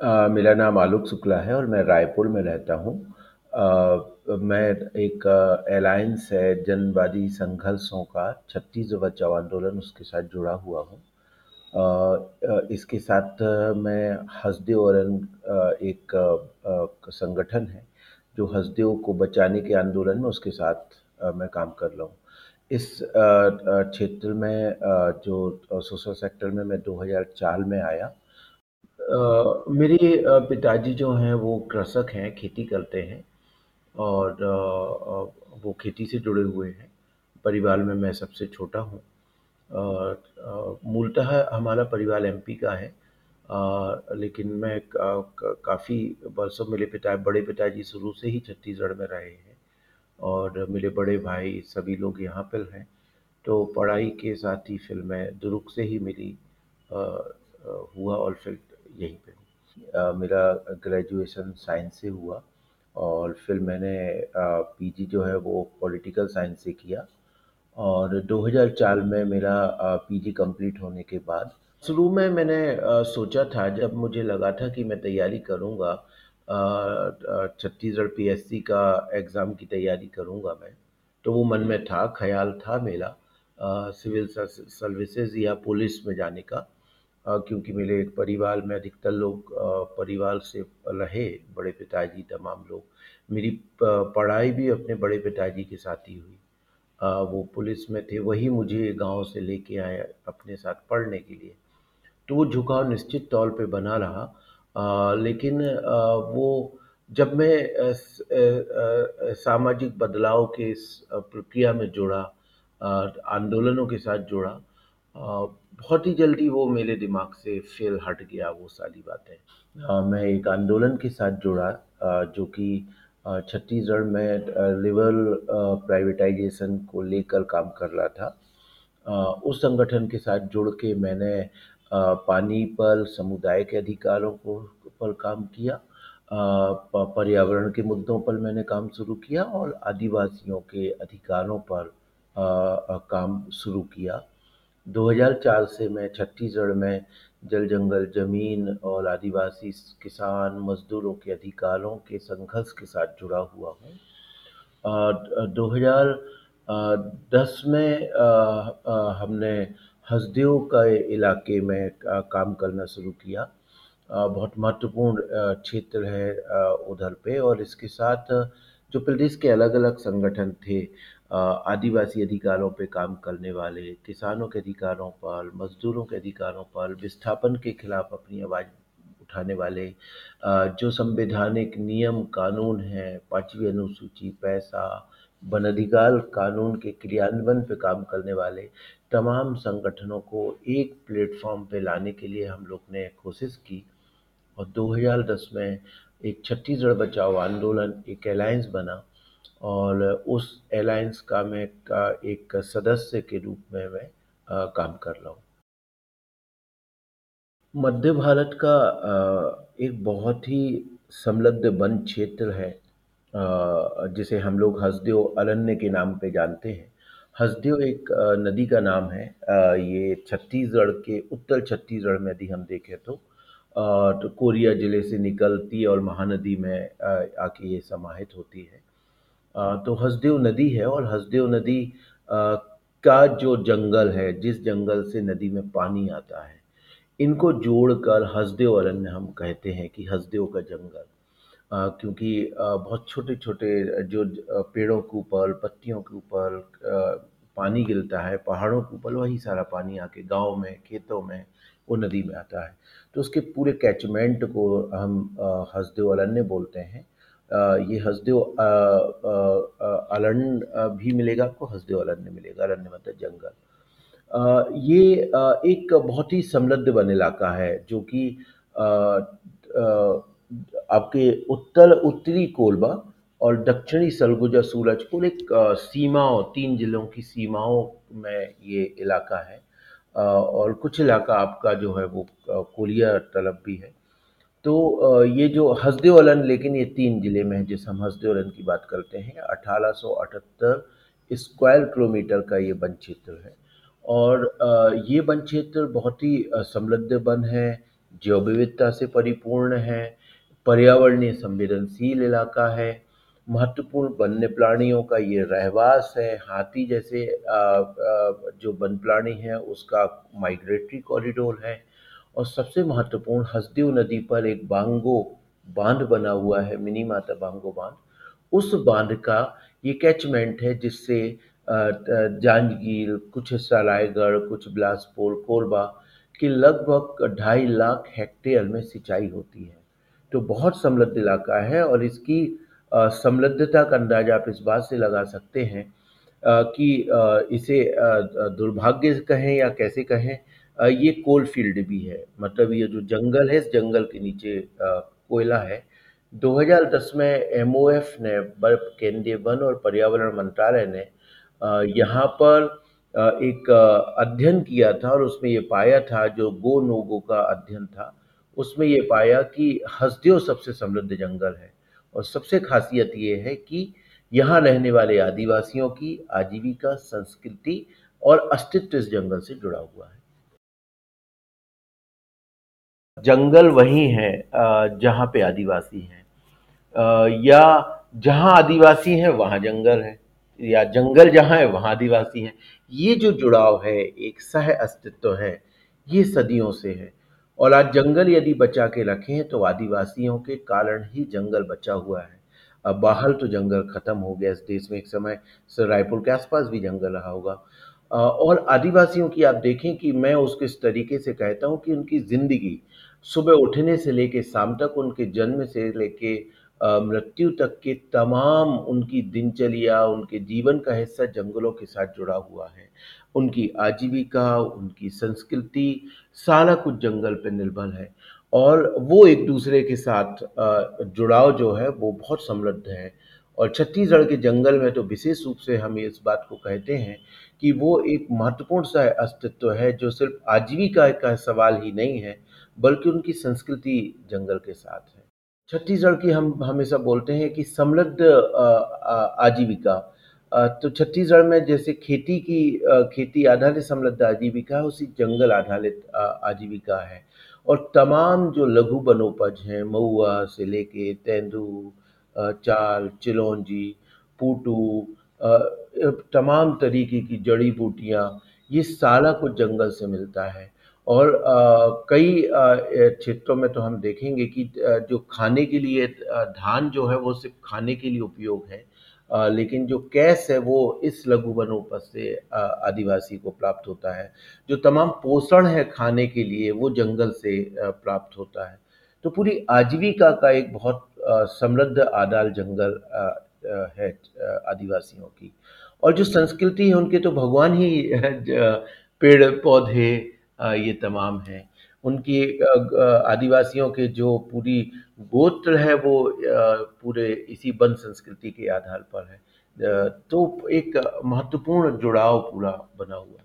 मेरा नाम आलोक शुक्ला है और मैं रायपुर में रहता हूँ। मैं एक अलायंस है जनवादी संघर्षों का छत्तीसगढ़ बचाओ आंदोलन उसके साथ जुड़ा हुआ हूँ। इसके साथ मैं हसदेव अरन अ, एक संगठन है जो हसदेव को बचाने के आंदोलन में उसके साथ मैं काम कर रहा हूँ। इस क्षेत्र में जो सोशल सेक्टर में मैं 2004 में आया। अ, मेरे पिताजी जो हैं वो कृषक हैं, खेती करते हैं और अ, वो खेती से जुड़े हुए हैं। परिवार में मैं सबसे छोटा हूँ। मूलतः हमारा परिवार एमपी का है। अ, लेकिन मैं क क काफ़ी वर्षों मेरे पिता बड़े पिताजी शुरू से ही छत्तीसगढ़ में रहे हैं और मेरे बड़े भाई सभी लोग यहाँ पर हैं। तो पढ़ाई के साथ ही फिर मैं दुर्ग से ही मेरी हुआ और फिर यहीं पे हूँ। मेरा ग्रेजुएशन साइंस से हुआ और फिर मैंने पीजी जो है वो पॉलिटिकल साइंस से किया और 2004 में मेरा पीजी कंप्लीट होने के बाद शुरू में मैंने सोचा था जब मुझे लगा था कि मैं तैयारी करूँगा छत्तीसगढ़ पीएससी का एग्ज़ाम की तैयारी करूँगा मैं। तो वो मन में था, ख़्याल था मेरा सिविल सर्विसेज़ या पुलिस में जाने का क्योंकि मेरे एक परिवार में अधिकतर लोग परिवार से रहे, बड़े पिताजी तमाम लोग। मेरी पढ़ाई भी अपने बड़े पिताजी के साथ ही हुई। वो पुलिस में थे, वही मुझे गाँव से लेके आए अपने साथ पढ़ने के लिए। तो वो झुकाव निश्चित तौर पे बना रहा लेकिन वो जब मैं सामाजिक बदलाव के इस प्रक्रिया में जुड़ा आंदोलनों के साथ जुड़ा बहुत ही जल्दी वो मेरे दिमाग से फिर हट गया वो सारी बातें। अ, मैं एक आंदोलन के साथ जुड़ा जो कि छत्तीसगढ़ में लिबरल प्राइवेटाइज़ेशन को लेकर काम कर रहा था। उस संगठन के साथ जुड़ के मैंने पानी पर समुदाय के अधिकारों को पर काम किया। पर्यावरण के मुद्दों पर मैंने काम शुरू किया और आदिवासियों के अधिकारों पर काम शुरू किया। 2004 से मैं छत्तीसगढ़ में जल-जंगल, ज़मीन और आदिवासी किसान, मज़दूरों के अधिकारों के संघर्ष के साथ जुड़ा हुआ हूँ। 2000 अ, 10 में हमने हसदेव का इलाके में काम करना शुरू किया। बहुत महत्वपूर्ण क्षेत्र है उधर पे और इसके साथ जो प्रदेश के अलग-अलग संगठन थे आदिवासी अधिकारों पे काम करने वाले, किसानों के अधिकारों पर, मज़दूरों के अधिकारों पर, विस्थापन के खिलाफ अपनी आवाज़ उठाने वाले जो संवैधानिक नियम कानून हैं, 5वीं अनुसूची, पैसा, वन अधिकार कानून के क्रियान्वयन पे काम करने वाले तमाम संगठनों को एक प्लेटफ़ॉर्म पे लाने के लिए हम लोग ने कोशिश की। और 2010 में एक छत्तीसगढ़ बचाओ आंदोलन एक अलायंस बना। और उस एलायंस का मैं का एक सदस्य के रूप में मैं अ, काम कर रहा हूँ। मध्य भारत का अ, एक बहुत ही समृद्ध वन क्षेत्र है अ, जिसे हम लोग हसदेव अरण्य के नाम पे जानते हैं। हसदेव एक नदी का नाम है ये छत्तीसगढ़ के उत्तर छत्तीसगढ़ में यदि हम देखें तो तो कोरिया ज़िले से निकलती और महानदी में आके ये समाहित होती है। तो हसदेव नदी है और हसदेव नदी का जो जंगल है, जिस जंगल से नदी में पानी आता है, इनको जोड़कर हसदेव अरण्य हम कहते हैं कि हसदेव का जंगल। क्योंकि बहुत छोटे-छोटे जो पेड़ों के ऊपर, पत्तियों के ऊपर पानी गिरता है, पहाड़ों के ऊपर वही सारा पानी आके गाँव में, खेतों में, वो नदी में आता है। तो उसके पूरे कैचमेंट को हम हसदेव अरण्य बोलते हैं। ये हसदेव अ अ अ, अरण्य अ, भी मिलेगा आपको, हसदेव अरण्य मिलेगा, अरण्य मतलब जंगल। ये एक बहुत ही समृद्ध वन इलाका है जो कि आपके उत्तर उत्तरी कोलबा और दक्षिणी सरगुजा सूरजपुर एक सीमाओं तीन जिलों की सीमाओं में ये इलाका है। और कुछ इलाका आपका जो है वो कोलिया तरफ़ भी है। तो ये जो हसदेव अरण्य लेकिन ये तीन ज़िले में है, जिस हम हसदेव अरण्य की बात करते हैं, 1878 स्क्वायर किलोमीटर का ये वन क्षेत्र है। और ये वन क्षेत्र बहुत ही समृद्ध वन है, जैव विविधता से परिपूर्ण है पर्यावरणीय संवेदनशील इलाका है महत्वपूर्ण वन्य प्राणियों का ये रहवास है हाथी जैसे जो वन प्राणी है उसका माइग्रेटरी कॉरिडोर है और सबसे महत्वपूर्ण हसदेव नदी पर एक बांगो बाँध बना हुआ है, मिनी माता बांगो बाँध। उस बाँध का ये कैचमेंट है जिससे जांजगीर, कुछ हिस्सा रायगढ़ कुछ बिलासपुर, कोरबा के लगभग ढाई लाख हेक्टेयर में सिंचाई होती है। तो बहुत समृद्ध इलाका है और इसकी समृद्धता का अंदाज़ा आप इस बात से लगा सकते हैं कि इसे दुर्भाग्य कहें या कैसे कहें ये कोल फ़ील्ड भी है। मतलब ये जो जंगल है, इस जंगल के नीचे कोयला है। 2010 में एमओएफ ने केंद्रीय वन और पर्यावरण मंत्रालय ने यहाँ पर एक अध्ययन किया था और उसमें ये पाया था जो गो नो गो का अध्ययन था, उसमें ये पाया कि हसदेव सबसे समृद्ध जंगल है। और सबसे खासियत ये है कि यहाँ रहने वाले आदिवासियों की आजीविका, संस्कृति और अस्तित्व इस जंगल से जुड़ा हुआ है। जंगल वही है जहाँ पे आदिवासी हैं। या जहाँ आदिवासी हैं, वहाँ जंगल है। या जंगल जहाँ है, वहाँ आदिवासी हैं। ये जो जुड़ाव है, एक सह अस्तित्व है, ये सदियों से है। और आज जंगल यदि बचा के रखें तो आदिवासियों के कारण ही जंगल बचा हुआ है। अब बाहर तो जंगल खत्म हो गया। इस देश में एक समय रायपुर के आसपास भी जंगल रहा होगा। और आदिवासियों की आप देखें कि मैं उसको इस तरीके से कहता हूँ कि उनकी ज़िंदगी सुबह उठने से लेके शाम तक, उनके जन्म से लेके मृत्यु तक के तमाम उनकी दिनचर्या, उनके जीवन का हिस्सा जंगलों के साथ जुड़ा हुआ है। उनकी आजीविका, उनकी संस्कृति, सारा कुछ जंगल पर निर्भर है। और वो एक दूसरे के साथ जुड़ाव जो है, वो बहुत समृद्ध है। और छत्तीसगढ़ के जंगल में तो विशेष रूप से हम इस बात को कहते हैं कि वो एक महत्वपूर्ण सा अस्तित्व है, जो सिर्फ़ आजीविका का सवाल ही नहीं है, बल्कि उनकी संस्कृति जंगल के साथ है। छत्तीसगढ़ की हम हमेशा बोलते हैं कि समृद्ध आजीविका। तो छत्तीसगढ़ में जैसे खेती की खेती आधारित समृद्ध आजीविका है, उसी जंगल आधारित आजीविका है। और तमाम जो लघु वनोपज हैं, महुआ से लेके तेंदू चाल, चिलौंजी, पूटू तमाम तरीके की जड़ी बूटियाँ, ये सारा कुछ जंगल से मिलता है। और कई क्षेत्रों में तो हम देखेंगे कि जो खाने के लिए धान जो है वो सिर्फ़ खाने के लिए उपयोग है लेकिन जो कैस है वो इस लघु वनोपज से आदिवासी को प्राप्त होता है। जो तमाम पोषण है खाने के लिए वो जंगल से प्राप्त होता है। तो पूरी आजीविका का एक बहुत समृद्ध आदाल जंगल है आदिवासियों की। और जो संस्कृति है, उनके तो भगवान ही पेड़, पौधे ये तमाम हैं। उनकी आदिवासियों के जो पूरी गोत्र है, वो पूरे इसी वन संस्कृति के आधार पर है। तो एक महत्वपूर्ण जुड़ाव पूरा बना हुआ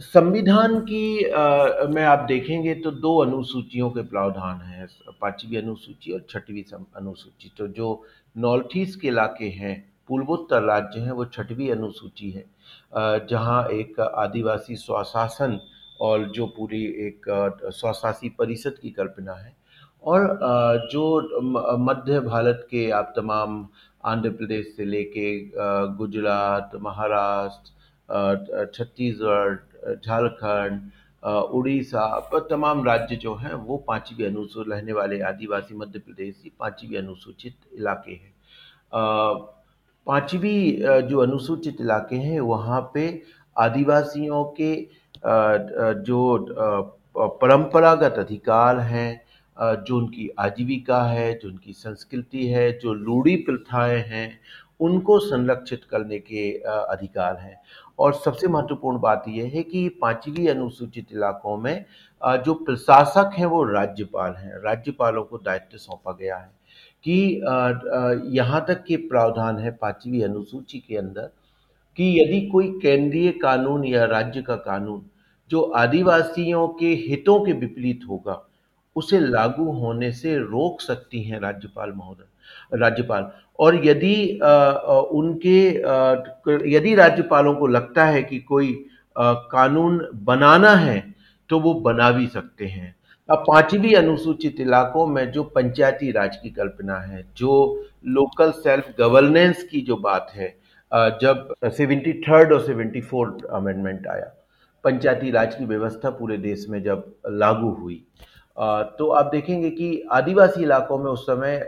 संविधान की में आप देखेंगे तो दो अनुसूचियों के प्रावधान हैं, पांचवी अनुसूची और छठवीं अनुसूची। तो जो नॉर्थ ईस्ट के इलाके हैं, पूर्वोत्तर राज्य हैं, वो छठवीं अनुसूची है। जहाँ एक आदिवासी स्वशासन और जो पूरी एक स्वशासी परिषद की कल्पना है। और जो मध्य भारत के आप तमाम आंध्र प्रदेश से लेके गुजरात, महाराष्ट्र छत्तीसगढ़ झारखंड उड़ीसा पर तमाम राज्य जो हैं, वो पांचवी अनुसूचित रहने वाले आदिवासी मध्य प्रदेश की पांचवी अनुसूचित इलाके हैं। पांचवी जो अनुसूचित इलाके हैं, वहाँ पे आदिवासियों के जो परंपरागत अधिकार हैं जो उनकी आजीविका है, जो उनकी संस्कृति है, जो रूढ़ी प्रथाएँ हैं, उनको संरक्षित करने के अधिकार हैं। और सबसे महत्वपूर्ण बात यह है कि पांचवी अनुसूचित इलाकों में जो प्रशासक हैं वो राज्यपाल हैं। राज्यपालों को दायित्व सौंपा गया है कि यहाँ तक के प्रावधान है पांचवी अनुसूची के अंदर कि यदि कोई केंद्रीय कानून या राज्य का कानून जो आदिवासियों के हितों के विपरीत होगा, उसे लागू होने से रोक सकती हैं राज्यपाल महोदय। राज्यपाल। और यदि उनके यदि राज्यपालों को लगता है कि कोई कानून बनाना है तो वो बना भी सकते हैं। अब पांचवी अनुसूचित इलाकों में जो पंचायती राज की कल्पना है, जो लोकल सेल्फ गवर्नेंस की जो बात है जब सेवेंटी थर्ड और सेवेंटी फोर्थ अमेंडमेंट आया, पंचायती राज की व्यवस्था पूरे देश में जब लागू हुई तो आप देखेंगे कि आदिवासी इलाकों में उस समय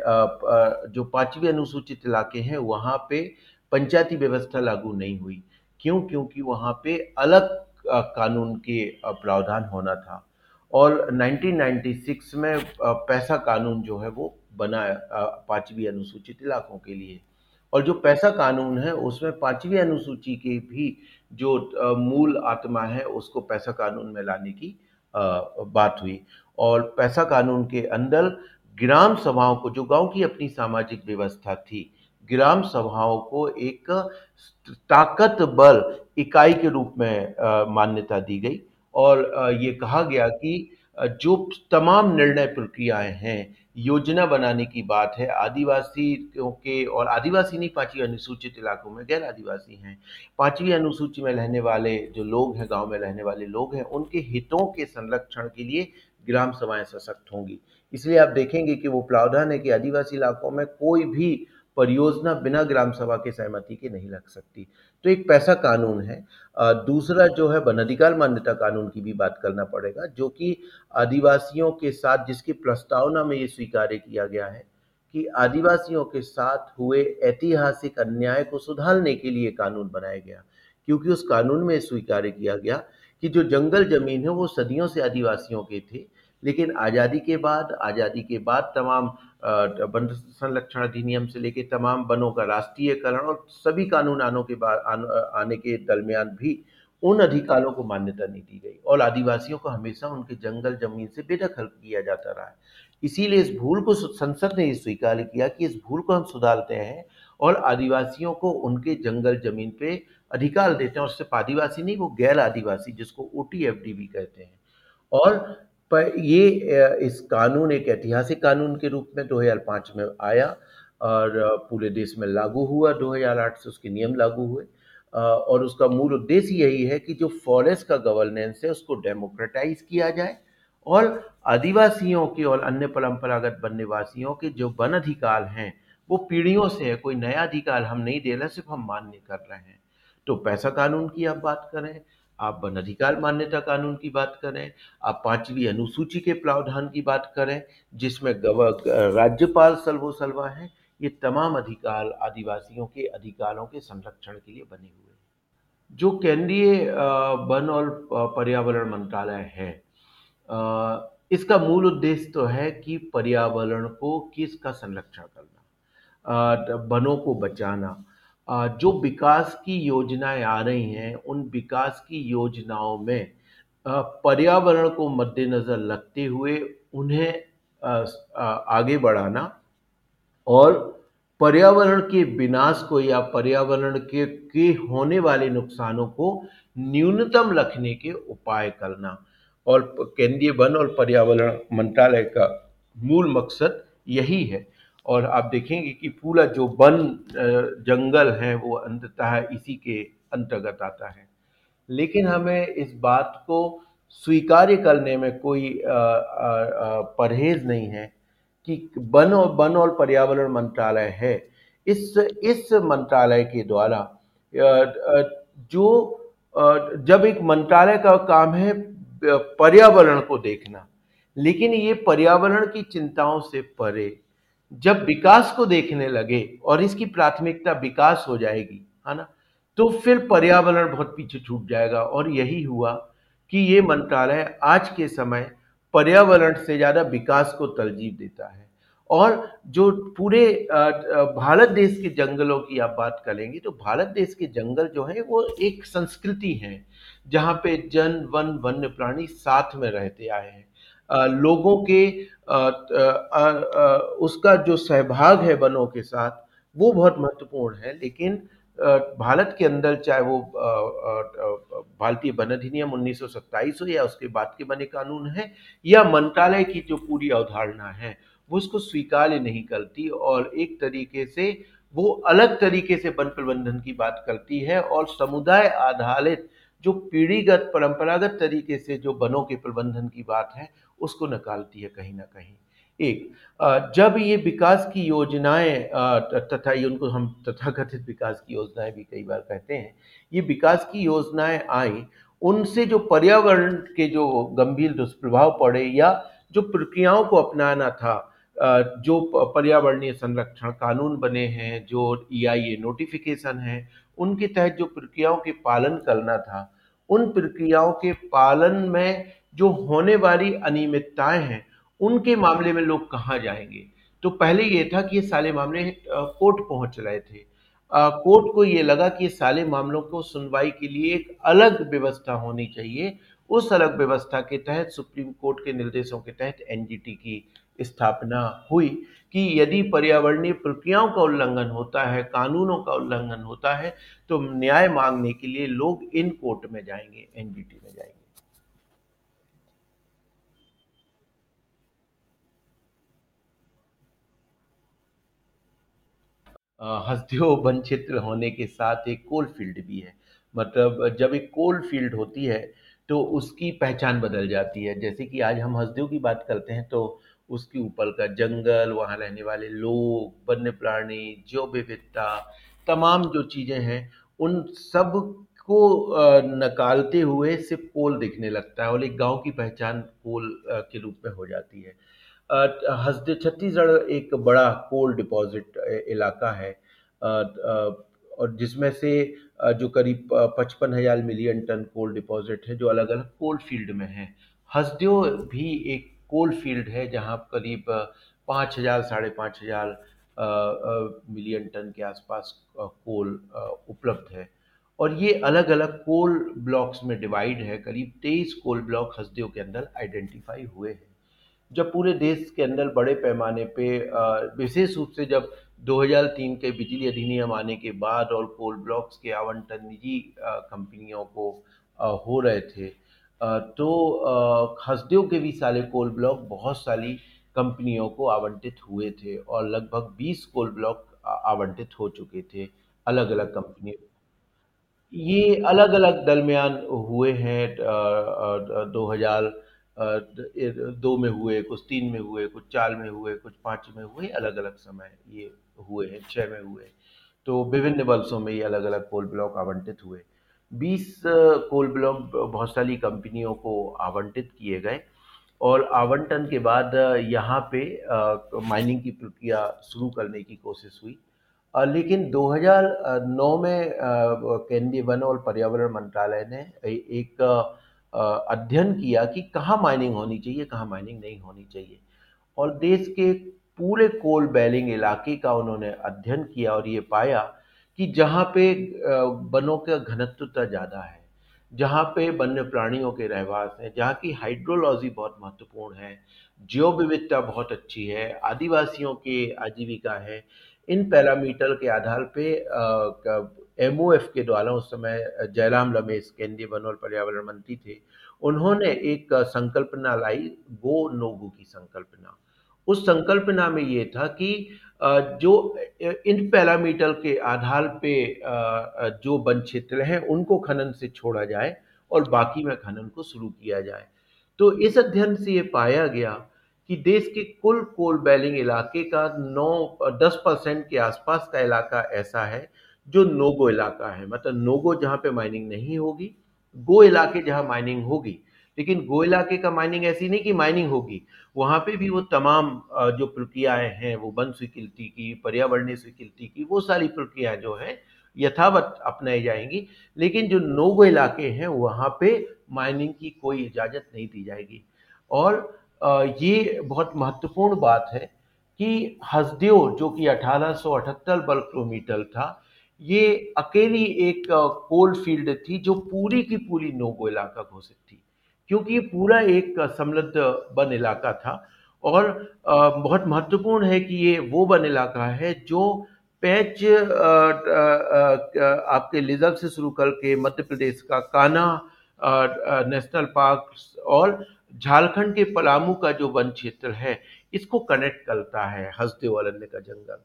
जो पांचवी अनुसूचित इलाके हैं, वहाँ पे पंचायती व्यवस्था लागू नहीं हुई। क्यों? क्योंकि वहाँ पे अलग कानून के प्रावधान होना था। और 1996 में पैसा कानून जो है वो बना पांचवी अनुसूचित इलाकों के लिए। और जो पैसा कानून है, उसमें पांचवी अनुसूची के भी जो मूल आत्मा है, उसको पैसा कानून में लाने की बात हुई। और पैसा कानून के अंदर ग्राम सभाओं को, जो गाँव की अपनी सामाजिक व्यवस्था थी, ग्राम सभाओं को एक ताकत बल इकाई के रूप में मान्यता दी गई। और ये कहा गया कि जो तमाम निर्णय प्रक्रियाएँ हैं योजना बनाने की बात है। आदिवासी के और आदिवासी नहीं, पांचवी अनुसूचित इलाकों में गैर आदिवासी हैं। पांचवी अनुसूची में रहने वाले जो लोग हैं, गाँव में रहने वाले लोग हैं, उनके हितों के संरक्षण के लिए ग्राम सभाएँ सशक्त होंगी। इसलिए आप देखेंगे कि वो प्रावधान है कि आदिवासी इलाकों में कोई भी परियोजना बिना ग्राम सभा के सहमति के नहीं लग सकती। तो एक पैसा कानून है। दूसरा जो है वन अधिकार मान्यता कानून की भी बात करना पड़ेगा, जो कि आदिवासियों के साथ, जिसकी प्रस्तावना में ये स्वीकार किया गया है कि आदिवासियों के साथ हुए ऐतिहासिक अन्याय को सुधारने के लिए कानून बनाया गया, क्योंकि उस कानून में स्वीकार किया गया कि जो जंगल ज़मीन है वो सदियों से आदिवासियों के थे लेकिन आज़ादी के बाद आज़ादी के बाद तमाम वन संरक्षण अधिनियम से लेकर तमाम वनों का राष्ट्रीयकरण और सभी कानून आनों के बाद आन, आने के दरमियान भी उन अधिकारों को मान्यता नहीं दी गई। और आदिवासियों को हमेशा उनके जंगल ज़मीन से बेदखल किया जाता रहा है। इसीलिए इस भूल को संसद ने स्वीकार किया कि इस भूल को हम सुधारते हैं और आदिवासियों को उनके जंगल ज़मीन पे अधिकार देते हैं। और सिर्फ़ आदिवासी नहीं, वो गैर आदिवासी, जिसको ओ भी कहते हैं। और पर ये इस कानून एक ऐतिहासिक कानून के रूप में 2005 में आया और पूरे देश में लागू हुआ। 2008 से उसके नियम लागू हुए। और उसका मूल उद्देश्य यही है कि जो फॉरेस्ट का गवर्नेंस है, उसको डेमोक्रेटाइज किया जाए। और आदिवासियों के और अन्य परंपरागत वन निवासियों के जो वन अधिकार हैं वो पीढ़ियों से है, कोई नया अधिकार हम नहीं दे रहे, सिर्फ़ हम मान्य कर रहे हैं। तो पैसा कानून की आप बात करें, आप वन अधिकार मान्यता कानून की बात करें, आप पांचवी अनुसूची के प्रावधान की बात करें, जिसमें राज्यपाल सलवो सलवा है, ये तमाम अधिकार आदिवासियों के अधिकारों के संरक्षण के लिए बने हुए हैं। जो केंद्रीय वन और पर्यावरण मंत्रालय है इसका मूल उद्देश्य तो है कि पर्यावरण को किसका संरक्षण करना। वनों को बचाना। जो विकास की योजनाएँ आ रही हैं, उन विकास की योजनाओं में पर्यावरण को मद्देनज़र रखते हुए उन्हें आगे बढ़ाना और पर्यावरण के विनाश को या पर्यावरण के के होने वाले नुकसानों को न्यूनतम रखने के उपाय करना। और केंद्रीय वन और पर्यावरण मंत्रालय का मूल मकसद यही है। और आप देखेंगे कि पूरा जो वन जंगल है, वो अंततः इसी के अंतर्गत आता है। लेकिन हमें इस बात को स्वीकार्य करने में कोई परहेज नहीं है कि वन और वन और पर्यावरण मंत्रालय है। इस इस मंत्रालय के द्वारा जो जब एक मंत्रालय का काम है पर्यावरण को देखना। लेकिन ये पर्यावरण की चिंताओं से परे जब विकास को देखने लगे और इसकी प्राथमिकता विकास हो जाएगी, है ना तो फिर पर्यावरण बहुत पीछे छूट जाएगा। और यही हुआ कि ये मंत्रालय आज के समय पर्यावरण से ज़्यादा विकास को तरजीह देता है। और जो पूरे भारत देश के जंगलों की आप बात करेंगे तो भारत देश के जंगल जो है, वो एक संस्कृति है, जहाँ पे जन, वन, वन्य प्राणी साथ में रहते आए हैं। लोगों के उसका जो सहभाग है वनों के साथ, वो बहुत महत्वपूर्ण है। लेकिन भारत के अंदर चाहे वो भारतीय वन अधिनियम उन्नीस सौ सत्ताइस हो या उसके बाद के बने कानून है, या मंत्रालय की जो पूरी अवधारणा है, वो उसको स्वीकार नहीं करती और एक तरीके से, वो अलग तरीके से वन प्रबंधन की बात करती है और समुदाय आधारित जो पीढ़ीगत, परंपरागत तरीके से जो वनों के प्रबंधन की बात है, उसको नकारती है कहीं ना कहीं। एक जब ये विकास की योजनाएँ तथा ये उनको हम तथाकथित विकास की योजनाएँ भी कई बार कहते हैं, ये विकास की योजनाएँ आई, उनसे जो पर्यावरण के जो गंभीर दुष्प्रभाव पड़े या जो प्रक्रियाओं को अपनाना था जो पर्यावरणीय संरक्षण कानून बने हैं, जो ई आई ए नोटिफिकेशन है उनके तहत जो प्रक्रियाओं के पालन करना था, उन प्रक्रियाओं के पालन में जो होने वाली अनियमितताएँ हैं, उनके मामले में लोग कहाँ जाएँगे? तो पहले ये था कि ये सारे मामले कोर्ट पहुँच रहे थे। कोर्ट को ये लगा कि सारे मामलों को सुनवाई के लिए एक अलग व्यवस्था होनी चाहिए। उस अलग व्यवस्था के तहत सुप्रीम कोर्ट के निर्देशों के तहत एनजीटी की स्थापना हुई कि यदि पर्यावरणीय प्रक्रियाओं का उल्लंघन होता है, कानूनों का उल्लंघन होता है तो न्याय मांगने के लिए लोग इन कोर्ट में जाएँगे, एनजीटी में जाएँगे। हस्तियों वन क्षेत्र होने के साथ एक कोल फ़ील्ड भी है। मतलब जब एक कोल फ़ील्ड होती है तो उसकी पहचान बदल जाती है। जैसे कि आज हम हस्तियों की बात करते हैं तो उसके ऊपर का जंगल, वहाँ रहने वाले लोग वन्य प्राणी जो विविधता तमाम जो चीज़ें हैं, उन सबको नकालते हुए सिर्फ़ कोल दिखने लगता है और एक गाँव की पहचान कोल के रूप में हो जाती है। हस्द छत्तीसगढ़ एक बड़ा कोल डिपॉजिट इलाका है। और जिसमें से जो करीब पचपन हज़ार मिलियन टन कोल डिपॉजिट है, जो अलग अलग कोल फ़ील्ड में है। हसदेव भी एक कोल फ़ील्ड है, जहाँ करीब पाँच हज़ार, साढ़े पाँच हज़ार मिलियन टन के आसपास कोल उपलब्ध है। और ये अलग अलग कोल ब्लॉक्स में डिवाइड है, करीब तेईस कोल ब्लॉक हसदेव के अंदर आइडेंटिफाई हुए हैं। जब पूरे देश के अंदर बड़े पैमाने पे विशेष रूप से जब 2003 के बिजली अधिनियम आने के बाद और कोल ब्लॉक्स के आवंटन निजी कंपनियों को हो रहे थे तो हसदेव के भी सारे कोल ब्लॉक बहुत सारी कंपनियों को आवंटित हुए थे और लगभग 20 कोल ब्लॉक आवंटित हो चुके थे अलग अलग कंपनी ये अलग अलग दरमियान हुए हैं दो हज़ार दो में हुए, कुछ तीन में हुए, कुछ चार में हुए, कुछ पाँच में हुए अलग अलग समय ये हुए हैं छः में हुए तो विभिन्न वर्षों में ये अलग अलग कोल ब्लॉक आवंटित हुए। बीस कोल ब्लॉक बहुत सारी कंपनियों को आवंटित किए गए और आवंटन के बाद यहाँ पे माइनिंग की प्रक्रिया शुरू करने की कोशिश हुई। लेकिन 2009 में केंद्रीय वन और पर्यावरण मंत्रालय ने एक अध्ययन किया कि कहाँ माइनिंग होनी चाहिए, कहाँ माइनिंग नहीं होनी चाहिए। और देश के पूरे कोल बैलिंग इलाके का उन्होंने अध्ययन किया और ये पाया कि जहाँ पे वनों का घनत्वता ज़्यादा है, जहाँ पे वन्य प्राणियों के रहवास हैं, जहाँ की हाइड्रोलॉजी बहुत महत्वपूर्ण है जियो विविधता बहुत अच्छी है, आदिवासियों की आजीविका है, इन पैरामीटर के आधार पे एमओएफ के द्वारा उस समय जयराम रमेश, केंद्रीय वन और पर्यावरण मंत्री थे, उन्होंने एक संकल्पना लाई, गो नोगो की संकल्पना। उस संकल्पना में ये था कि जो इन पैरामीटर के आधार पे जो वन क्षेत्र हैं, उनको खनन से छोड़ा जाए और बाकी में खनन को शुरू किया जाए। तो इस अध्ययन से ये पाया गया कि देश के कुल कोल बैलिंग इलाके का 9 10 परसेंट के आसपास का इलाका ऐसा है, जो नोगो इलाका है। मतलब नोगो जहाँ पे माइनिंग नहीं होगी, गो इलाके जहाँ माइनिंग होगी लेकिन गो इलाके का माइनिंग ऐसी नहीं कि माइनिंग होगी। वहाँ पे भी वो तमाम जो प्रक्रियाएँ हैं, वो वन स्वीकृति की, पर्यावरणीय स्वीकृति की, वो सारी प्रक्रियाएँ जो है, यथावत अपनाई जाएँगी। लेकिन जो नोगो इलाके हैं, वहाँ पे माइनिंग की कोई इजाज़त नहीं दी जाएगी। और ये बहुत महत्वपूर्ण बात है कि हसदेव, जो कि 1878 वर्ग किलोमीटर था, ये अकेली एक कोल फ़ील्ड थी जो पूरी की पूरी नोगो इलाका घोषित थी। क्योंकि पूरा एक समृद्ध वन इलाका था और बहुत महत्वपूर्ण है कि ये वो वन इलाका है जो पैच आपके लिजर्व से शुरू करके मध्य प्रदेश का काना नेशनल पार्क और झारखंड के पलामू का जो वन क्षेत्र है, इसको कनेक्ट करता है हंसदेव अरण्य का जंगल।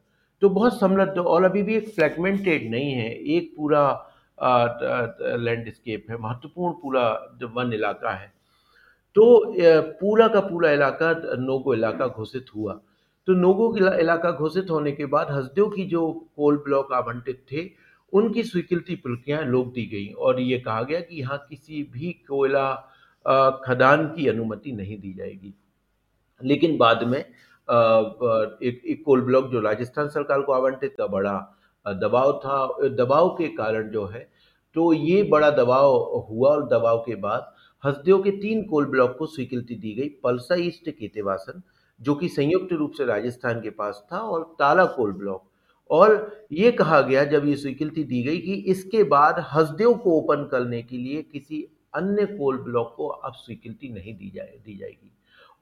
तो बहुत समृद्ध और अभी भी एक फ्रेगमेंटेड नहीं है, एक पूरा लैंडस्केप है, महत्वपूर्ण पूरा जो वन इलाका है। तो पूरा का पूरा इलाका नोगो इलाका घोषित हुआ। तो नोगो इलाका घोषित होने के बाद हसदेव की जो कोल ब्लॉक आवंटित थे उनकी स्वीकृति प्रक्रियाएँ लोग दी गई और ये कहा गया कि यहाँ किसी भी कोयला खदान की अनुमति नहीं दी जाएगी। लेकिन बाद में एक, एक कोल ब्लॉक जो राजस्थान सरकार को आवंटित का बड़ा दबाव था दबाव के कारण जो है तो ये बड़ा दबाव हुआ और दबाव के बाद हसदेव के तीन कोल ब्लॉक को स्वीकृति दी गई, पलसा ईस्ट केतेवासन, जो कि संयुक्त रूप से राजस्थान के पास था, और ताला कोल ब्लॉक। और ये कहा गया, जब ये स्वीकृति दी गई, कि इसके बाद हसदेव को ओपन करने के लिए किसी अन्य कोल ब्लॉक को अब स्वीकृति नहीं दी जाए, दी जाएगी।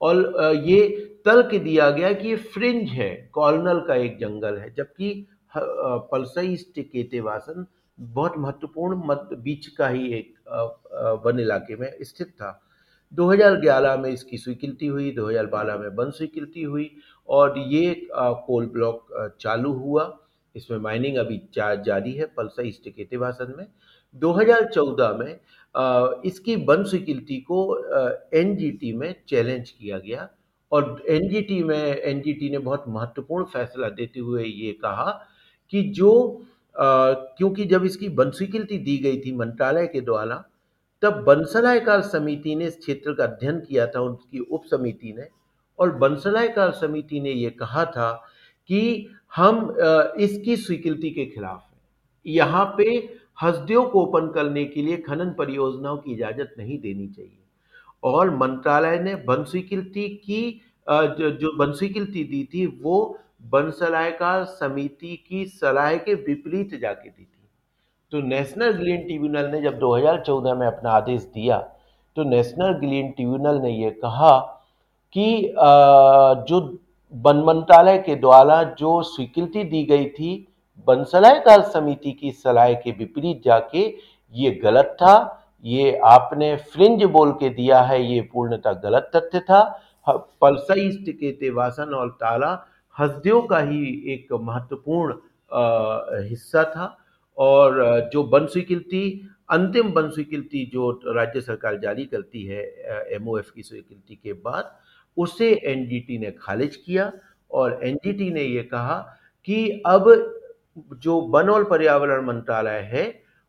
और ये तर्क दिया गया कि ये फ्रिंज है, कॉर्नल का एक जंगल है, जबकि पलसई केतेवासन बहुत महत्वपूर्ण मध्य बीच का ही एक वन इलाके में स्थित था। 2011 में इसकी स्वीकृति हुई 2012 में वन स्वीकृति हुई और ये कोल ब्लॉक चालू हुआ। इसमें माइनिंग अभी जारी है पलसा ईस्ट केतेवासन में। 2014 में इसकी वन स्वीकृति को एनजीटी में चैलेंज किया गया और एनजीटी में एनजीटी ने बहुत महत्वपूर्ण फैसला देते हुए ये कहा कि जो क्योंकि जब इसकी वन स्वीकृति दी गई थी मंत्रालय के द्वारा, तब बंसलायकार समिति ने इस क्षेत्र का अध्ययन किया था, उनकी उप समिति ने। और बंसलायकार समिति ने ये कहा था कि हम इसकी स्वीकृति के खिलाफ हैं। यहाँ पे हसदेव को ओपन करने के लिए खनन परियोजनाओं की इजाज़त नहीं देनी चाहिए। और मंत्रालय ने वन स्वीकृति की जो वन स्वीकृति दी थी, वो वन सलाहकार समिति की सलाह के विपरीत जाके दी थी। तो नेशनल ग्रीन ट्रिब्यूनल ने जब 2014 में अपना आदेश दिया तो नेशनल ग्रीन ट्रिब्यूनल ने यह कहा कि जो वन मंत्रालय के द्वारा जो स्वीकृति दी गई थी बंसलायकार समिति की सलाह के विपरीत जाके ये गलत था। ये आपने फ्रिंज बोल के दिया है, ये पूर्णतः गलत तथ्य था। पलसई के वासन और ताला हसदेव का ही एक महत्वपूर्ण हिस्सा था। और जो वन स्वीकृति, अंतिम वन स्वीकृति जो राज्य सरकार जारी करती है एमओएफ की स्वीकृति के बाद, उसे एनजीटी ने खारिज किया। और एनजीटी ने ये कहा कि अब जो वन और पर्यावरण मंत्रालय है,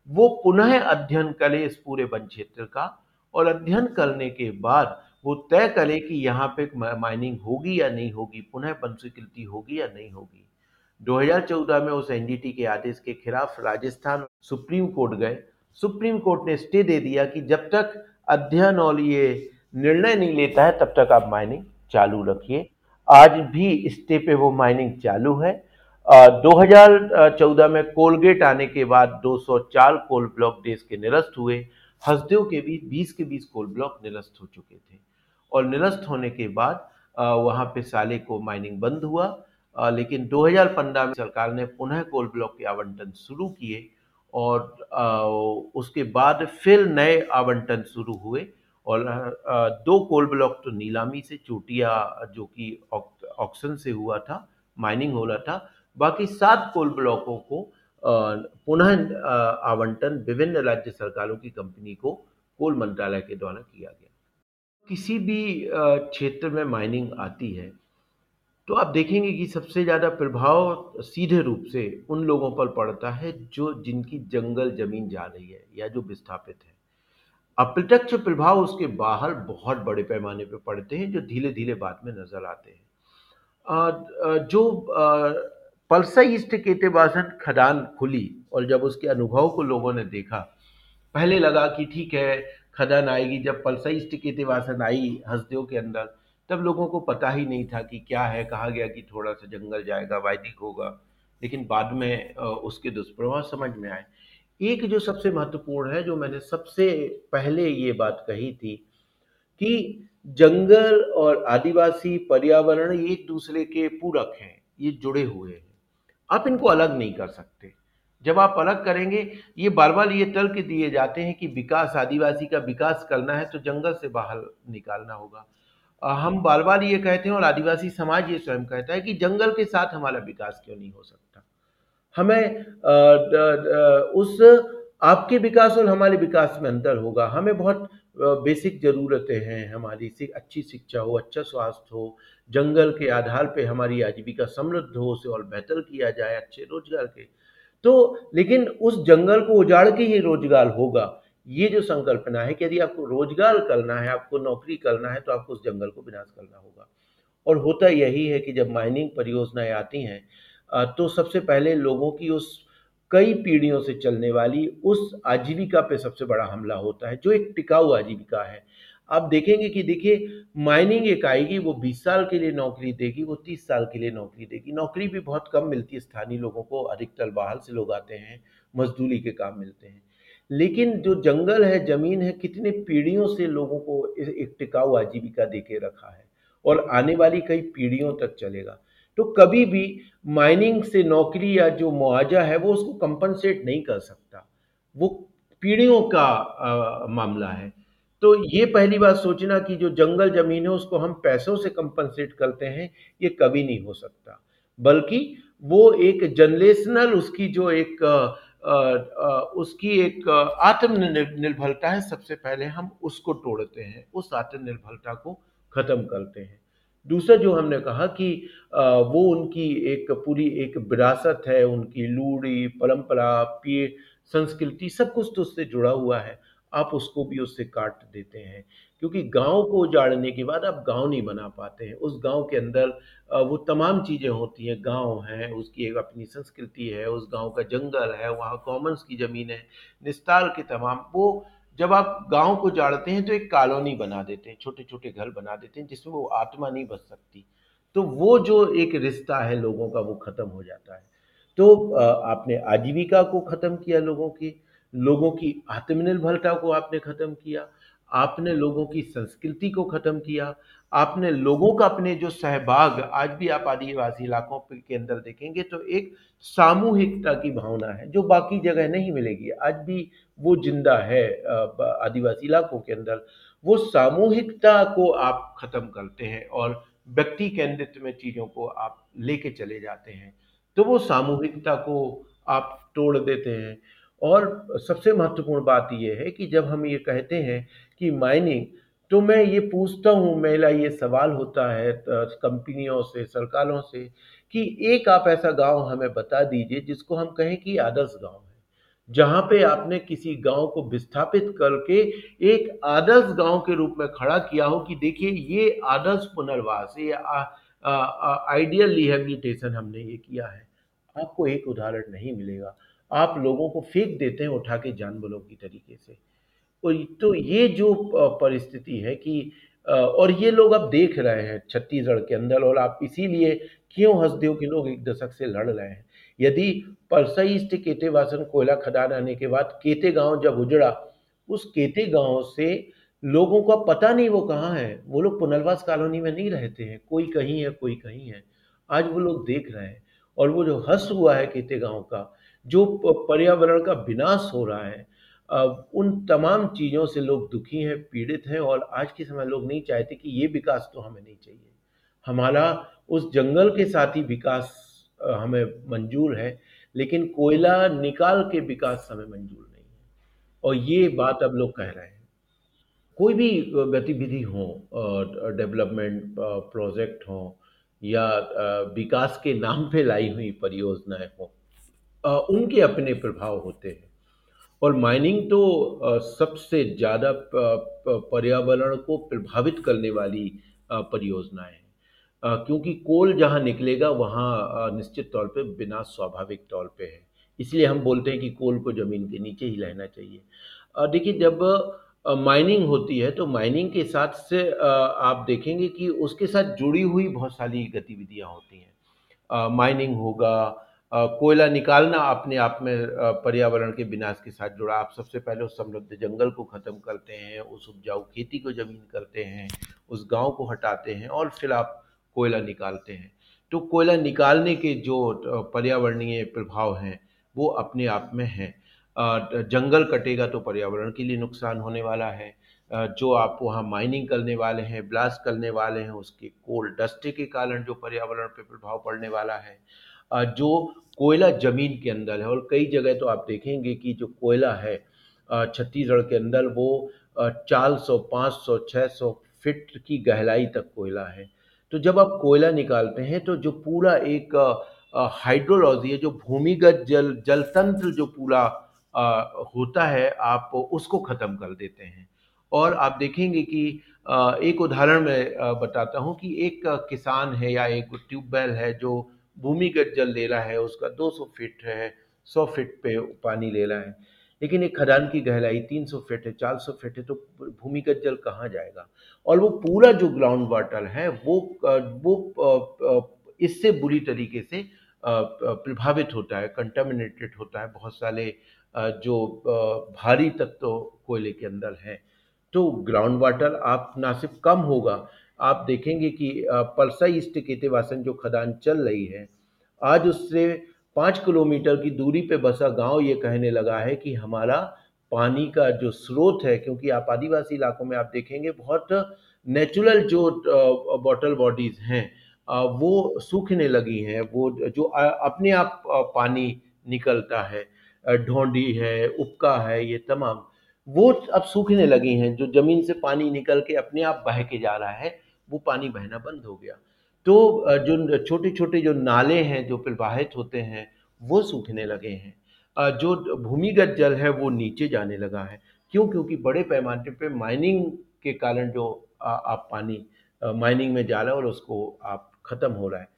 वो पुनः अध्ययन करे इस पूरे वन क्षेत्र का। और अध्ययन करने के बाद वो तय करे कि यहाँ पे माइनिंग होगी या नहीं होगी, पुनः स्वीकृति होगी या नहीं होगी। 2014 में उस एनजीटी के आदेश के खिलाफ राजस्थान सुप्रीम कोर्ट गए। सुप्रीम कोर्ट ने स्टे दे दिया कि जब तक अध्ययन और ये निर्णय नहीं लेता है, तब तक आप माइनिंग चालू रखिए। आज भी स्टे पे वो माइनिंग चालू है। 2014 में कोलगेट आने के बाद 204 कोल ब्लॉक देश के निरस्त हुए। हसदेव के भी 20 के 20 कोल ब्लॉक निरस्त हो चुके थे। और निरस्त होने के बाद वहाँ पे साले को माइनिंग बंद हुआ। लेकिन 2015 में सरकार ने पुनः कोल ब्लॉक के आवंटन शुरू किए और उसके बाद फिर नए आवंटन शुरू हुए और दो कोल ब्लॉक तो नीलामी से चोटिया, जो कि ऑक्शन से हुआ था, माइनिंग हो रहा था। बाकी सात कोल ब्लॉकों को पुनः आवंटन विभिन्न राज्य सरकारों की कंपनी को कोल मंत्रालय के द्वारा किया गया। किसी भी क्षेत्र में माइनिंग आती है तो आप देखेंगे कि सबसे ज़्यादा प्रभाव सीधे रूप से उन लोगों पर पड़ता है जो जिनकी जंगल ज़मीन जा रही है या जो विस्थापित है। अप्रत्यक्ष प्रभाव उसके बाहर बहुत बड़े पैमाने पर पड़ते हैं जो धीरे धीरे बाद में नज़र आते हैं। जो पलसा ईस्ट केतेवासन खदान खुली और जब उसके अनुभव को लोगों ने देखा, पहले लगा कि ठीक है खदान आएगी, जब पलसा ईस्ट केतेवासन आई हसदेव के अंदर, तब लोगों को पता ही नहीं था कि क्या है, कहा गया कि थोड़ा सा जंगल जाएगा वैदिक होगा। लेकिन बाद में उसके दुष्प्रभाव समझ में आए। एक जो सबसे महत्वपूर्ण है, जो मैंने सबसे पहले ये बात कही थी कि जंगल और आदिवासी पर्यावरण एक दूसरे के पूरक हैं, ये जुड़े हुए हैं। आप इनको अलग नहीं कर सकते। जब आप अलग करेंगे, ये बार बार ये तर्क दिए जाते हैं कि विकास, आदिवासी का विकास करना है तो जंगल से बाहर निकालना होगा। हम बार बार ये कहते हैं और आदिवासी समाज ये स्वयं कहता है कि जंगल के साथ हमारा विकास क्यों नहीं हो सकता? हमें उस, आपके विकास और हमारे विकास में अंतर होगा। हमें बहुत बेसिक ज़रूरतें हैं, हमारी सी अच्छी शिक्षा हो अच्छा स्वास्थ्य हो, जंगल के आधार पे हमारी आजीविका समृद्ध हो, उसे और बेहतर किया जाए, अच्छे रोज़गार के तो लेकिन उस जंगल को उजाड़ के ही रोज़गार होगा। ये जो संकल्पना है कि यदि आपको रोज़गार करना है, आपको नौकरी करना है तो आपको उस जंगल को विनाश करना होगा। और होता यही है कि जब माइनिंग परियोजनाएँ आती हैं तो सबसे पहले लोगों की उस कई पीढ़ियों से चलने वाली उस आजीविका पे सबसे बड़ा हमला होता है, जो एक टिकाऊ आजीविका है। आप देखेंगे कि देखिए माइनिंग एक आएगी वो 20 साल के लिए नौकरी देगी वो 30 साल के लिए नौकरी देगी। नौकरी भी बहुत कम मिलती है स्थानीय लोगों को अधिकतर बाहर से लोग आते हैं मजदूरी के काम मिलते हैं। लेकिन जो जंगल है ज़मीन है कितने पीढ़ियों से लोगों को एक टिकाऊ आजीविका दे के रखा है और आने वाली कई पीढ़ियों तक चलेगा। तो कभी भी माइनिंग से नौकरी या जो मुआवजा है वो उसको कंपनसेट नहीं कर सकता। वो पीढ़ियों का आ, मामला है। तो ये पहली बात सोचना कि जो जंगल ज़मीन है उसको हम पैसों से कंपनसेट करते हैं ये कभी नहीं हो सकता। बल्कि वो एक जनरेशनल उसकी जो एक आ, आ, उसकी एक आत्मनिर्भरता है सबसे पहले हम उसको तोड़ते हैं उस आत्मनिर्भरता को खत्म करते हैं। दूसरा जो हमने कहा कि वो उनकी एक पूरी एक विरासत है उनकी लूड़ी परंपरा पिए संस्कृति सब कुछ तो उससे जुड़ा हुआ है। आप उसको भी उससे काट देते हैं। क्योंकि गाँव को उजाड़ने के बाद आप गाँव नहीं बना पाते हैं। उस गाँव के अंदर वो तमाम चीज़ें होती हैं। गाँव है, उसकी एक अपनी संस्कृति है, उस गाँव का जंगल है, वहाँ कॉमन्स की ज़मीन है निस्तार के तमाम। वो जब आप गाँव को जाड़ते हैं तो एक कॉलोनी बना देते हैं छोटे छोटे घर बना देते हैं, जिसमें वो आत्मा नहीं बच सकती। तो वो जो एक रिश्ता है लोगों का, वो खत्म हो जाता है। तो आपने आजीविका को खत्म किया लोगों की लोगों की आत्मनिर्भरता को आपने खत्म किया, आपने लोगों की संस्कृति को खत्म किया, आपने लोगों का अपने जो सहभाग आज भी आप आदिवासी इलाकों के अंदर देखेंगे तो एक सामूहिकता की भावना है, जो बाकी जगह नहीं मिलेगी। आज भी वो ज़िंदा है आदिवासी इलाकों के अंदर। वो सामूहिकता को आप खत्म करते हैं और व्यक्ति केंद्रित में चीज़ों को आप लेके चले जाते हैं। तो वो सामूहिकता को आप तोड़ देते हैं। और सबसे महत्वपूर्ण बात यह है कि जब हम ये कहते हैं कि माइनिंग तो मैं ये पूछता हूँ, मेरा ये सवाल होता है कंपनियों से, सरकारों से, कि एक आप ऐसा गाँव हमें बता दीजिए जिसको हम कहें कि आदर्श गाँव है, जहाँ पे आपने किसी गाँव को विस्थापित करके एक आदर्श गाँव के रूप में खड़ा किया हो कि देखिए ये आदर्श पुनर्वास, ये आइडियल रिहेबिलिटेशन हमने ये किया है। आपको एक उदाहरण नहीं मिलेगा। आप लोगों को फेंक देते हैं उठा के जानवरों की तरीके से। तो ये जो परिस्थिति है कि और ये लोग अब देख रहे हैं छत्तीसगढ़ के अंदर और आप इसीलिए क्यों हंसदेव के लोग एक दशक से लड़ रहे हैं। यदि परसई स्थित केतेवासन कोयला खदान आने के बाद केते गाँव जब उजड़ा, उस केते गाँव से लोगों का पता नहीं वो कहाँ है। वो लोग पुनर्वास कॉलोनी में नहीं रहते हैं। कोई कहीं है, कोई कहीं है। आज वो लोग देख रहे हैं। और वो जो हस हुआ है केते गाँव का जो पर्यावरण का विनाश हो रहा है उन तमाम चीज़ों से लोग दुखी हैं, पीड़ित हैं और आज के समय लोग नहीं चाहते कि ये विकास तो हमें नहीं चाहिए। हमारा उस जंगल के साथ ही विकास हमें मंजूर है, लेकिन कोयला निकाल के विकास हमें मंजूर नहीं है। और ये बात अब लोग कह रहे हैं। कोई भी गतिविधि हो डेवलपमेंट प्रोजेक्ट हो, या विकास के नाम पे लाई हुई परियोजनाएँ हो उनके अपने प्रभाव होते हैं। और माइनिंग तो सबसे ज़्यादा पर्यावरण को प्रभावित करने वाली परियोजनाएँ। हैं क्योंकि कोल जहाँ निकलेगा, वहाँ निश्चित तौर पे बिना स्वाभाविक तौर पे है। इसलिए हम बोलते हैं कि कोल को ज़मीन के नीचे ही रहना चाहिए। देखिए, जब माइनिंग होती है तो माइनिंग के साथ से आप देखेंगे कि उसके साथ जुड़ी हुई बहुत सारी गतिविधियाँ होती हैं। माइनिंग होगा कोयला निकालना अपने आप में पर्यावरण के विनाश के साथ जुड़ा। आप सबसे पहले उस समृद्ध जंगल को ख़त्म करते हैं, उस उपजाऊ खेती को ज़मीन करते हैं, उस गाँव को हटाते हैं और फिर आप कोयला निकालते हैं। तो कोयला निकालने के जो पर्यावरणीय प्रभाव हैं, वो अपने आप में हैं। जंगल कटेगा तो पर्यावरण के लिए नुकसान होने वाला है। जो आप वहाँ माइनिंग करने वाले हैं, ब्लास्ट करने वाले हैं, उसके कोल डस्ट के कारण जो पर्यावरण पर प्रभाव पड़ने वाला है। जो कोयला ज़मीन के अंदर है, और कई जगह तो आप देखेंगे कि जो कोयला है छत्तीसगढ़ के अंदर वो चार सौ, पाँच सौ छः सौ फिट की गहराई तक कोयला है। तो जब आप कोयला निकालते हैं तो जो पूरा एक हाइड्रोलॉजी है, जो भूमिगत जल जल तंत्र जो पूरा होता है, आप उसको ख़त्म कर देते हैं। और आप देखेंगे कि एक उदाहरण मैं बताता हूँ कि एक किसान है या एक ट्यूबवेल है जो भूमिगत जल ले रहा है, उसका 200 फीट है 100 फीट पे पानी ले रहा है। लेकिन एक खदान की गहराई 300 फीट है 400 फीट है तो भूमिगत जल कहाँ जाएगा? और वो पूरा जो ग्राउंड वाटर है, वो वो इससे बुरी तरीके से प्रभावित होता है कंटामिनेटेड होता है। बहुत सारे जो भारी तत्व कोयले के अंदर हैं। तो ग्राउंड वाटर आप ना सिर्फ़ कम होगा आप देखेंगे कि परसा ईस्ट केतेवासन जो खदान चल रही है, आज उससे पाँच किलोमीटर की दूरी पे बसा गाँव ये कहने लगा है कि हमारा पानी का जो स्रोत है, क्योंकि आप आदिवासी इलाकों में आप देखेंगे, बहुत नेचुरल जो बॉटल बॉडीज़ हैं वो सूखने लगी हैं, वो जो अपने आप पानी निकलता है ढोंडी है, उपका है, ये तमाम, वो अब सूखने लगी हैं, जो ज़मीन से पानी निकल के अपने आप बह के जा रहा है। वो पानी बहना बंद हो गया। तो जो छोटे छोटे जो नाले हैं, जो प्रवाहित होते हैं, वो सूखने लगे हैं। जो भूमिगत जल है, वो नीचे जाने लगा है। क्यों? क्योंकि बड़े पैमाने पे माइनिंग के कारण जो आप पानी माइनिंग में जा रहा है और उसको आप ख़त्म हो रहा है।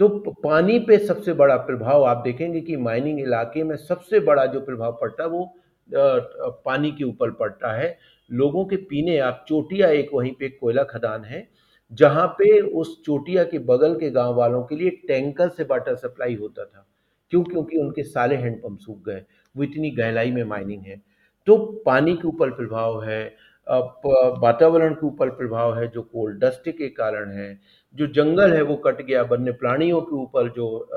तो पानी पे सबसे बड़ा प्रभाव आप देखेंगे कि माइनिंग इलाके में सबसे बड़ा जो प्रभाव पड़ता है, वो पानी के ऊपर पड़ता है। लोगों के पीने, आप चोटिया एक वहीं पे कोयला खदान है जहाँ पे उस चोटिया के बगल के गाँव वालों के लिए टैंकर से वाटर सप्लाई होता था। क्यों? क्योंकि उनके सारे हैंडपम्प सूख गए। वो इतनी गहराई में माइनिंग है। तो पानी के ऊपर प्रभाव है वातावरण के ऊपर प्रभाव है, जो कोल डस्ट के कारण है, जो जंगल है वो कट गया, वन्य प्राणियों के ऊपर जो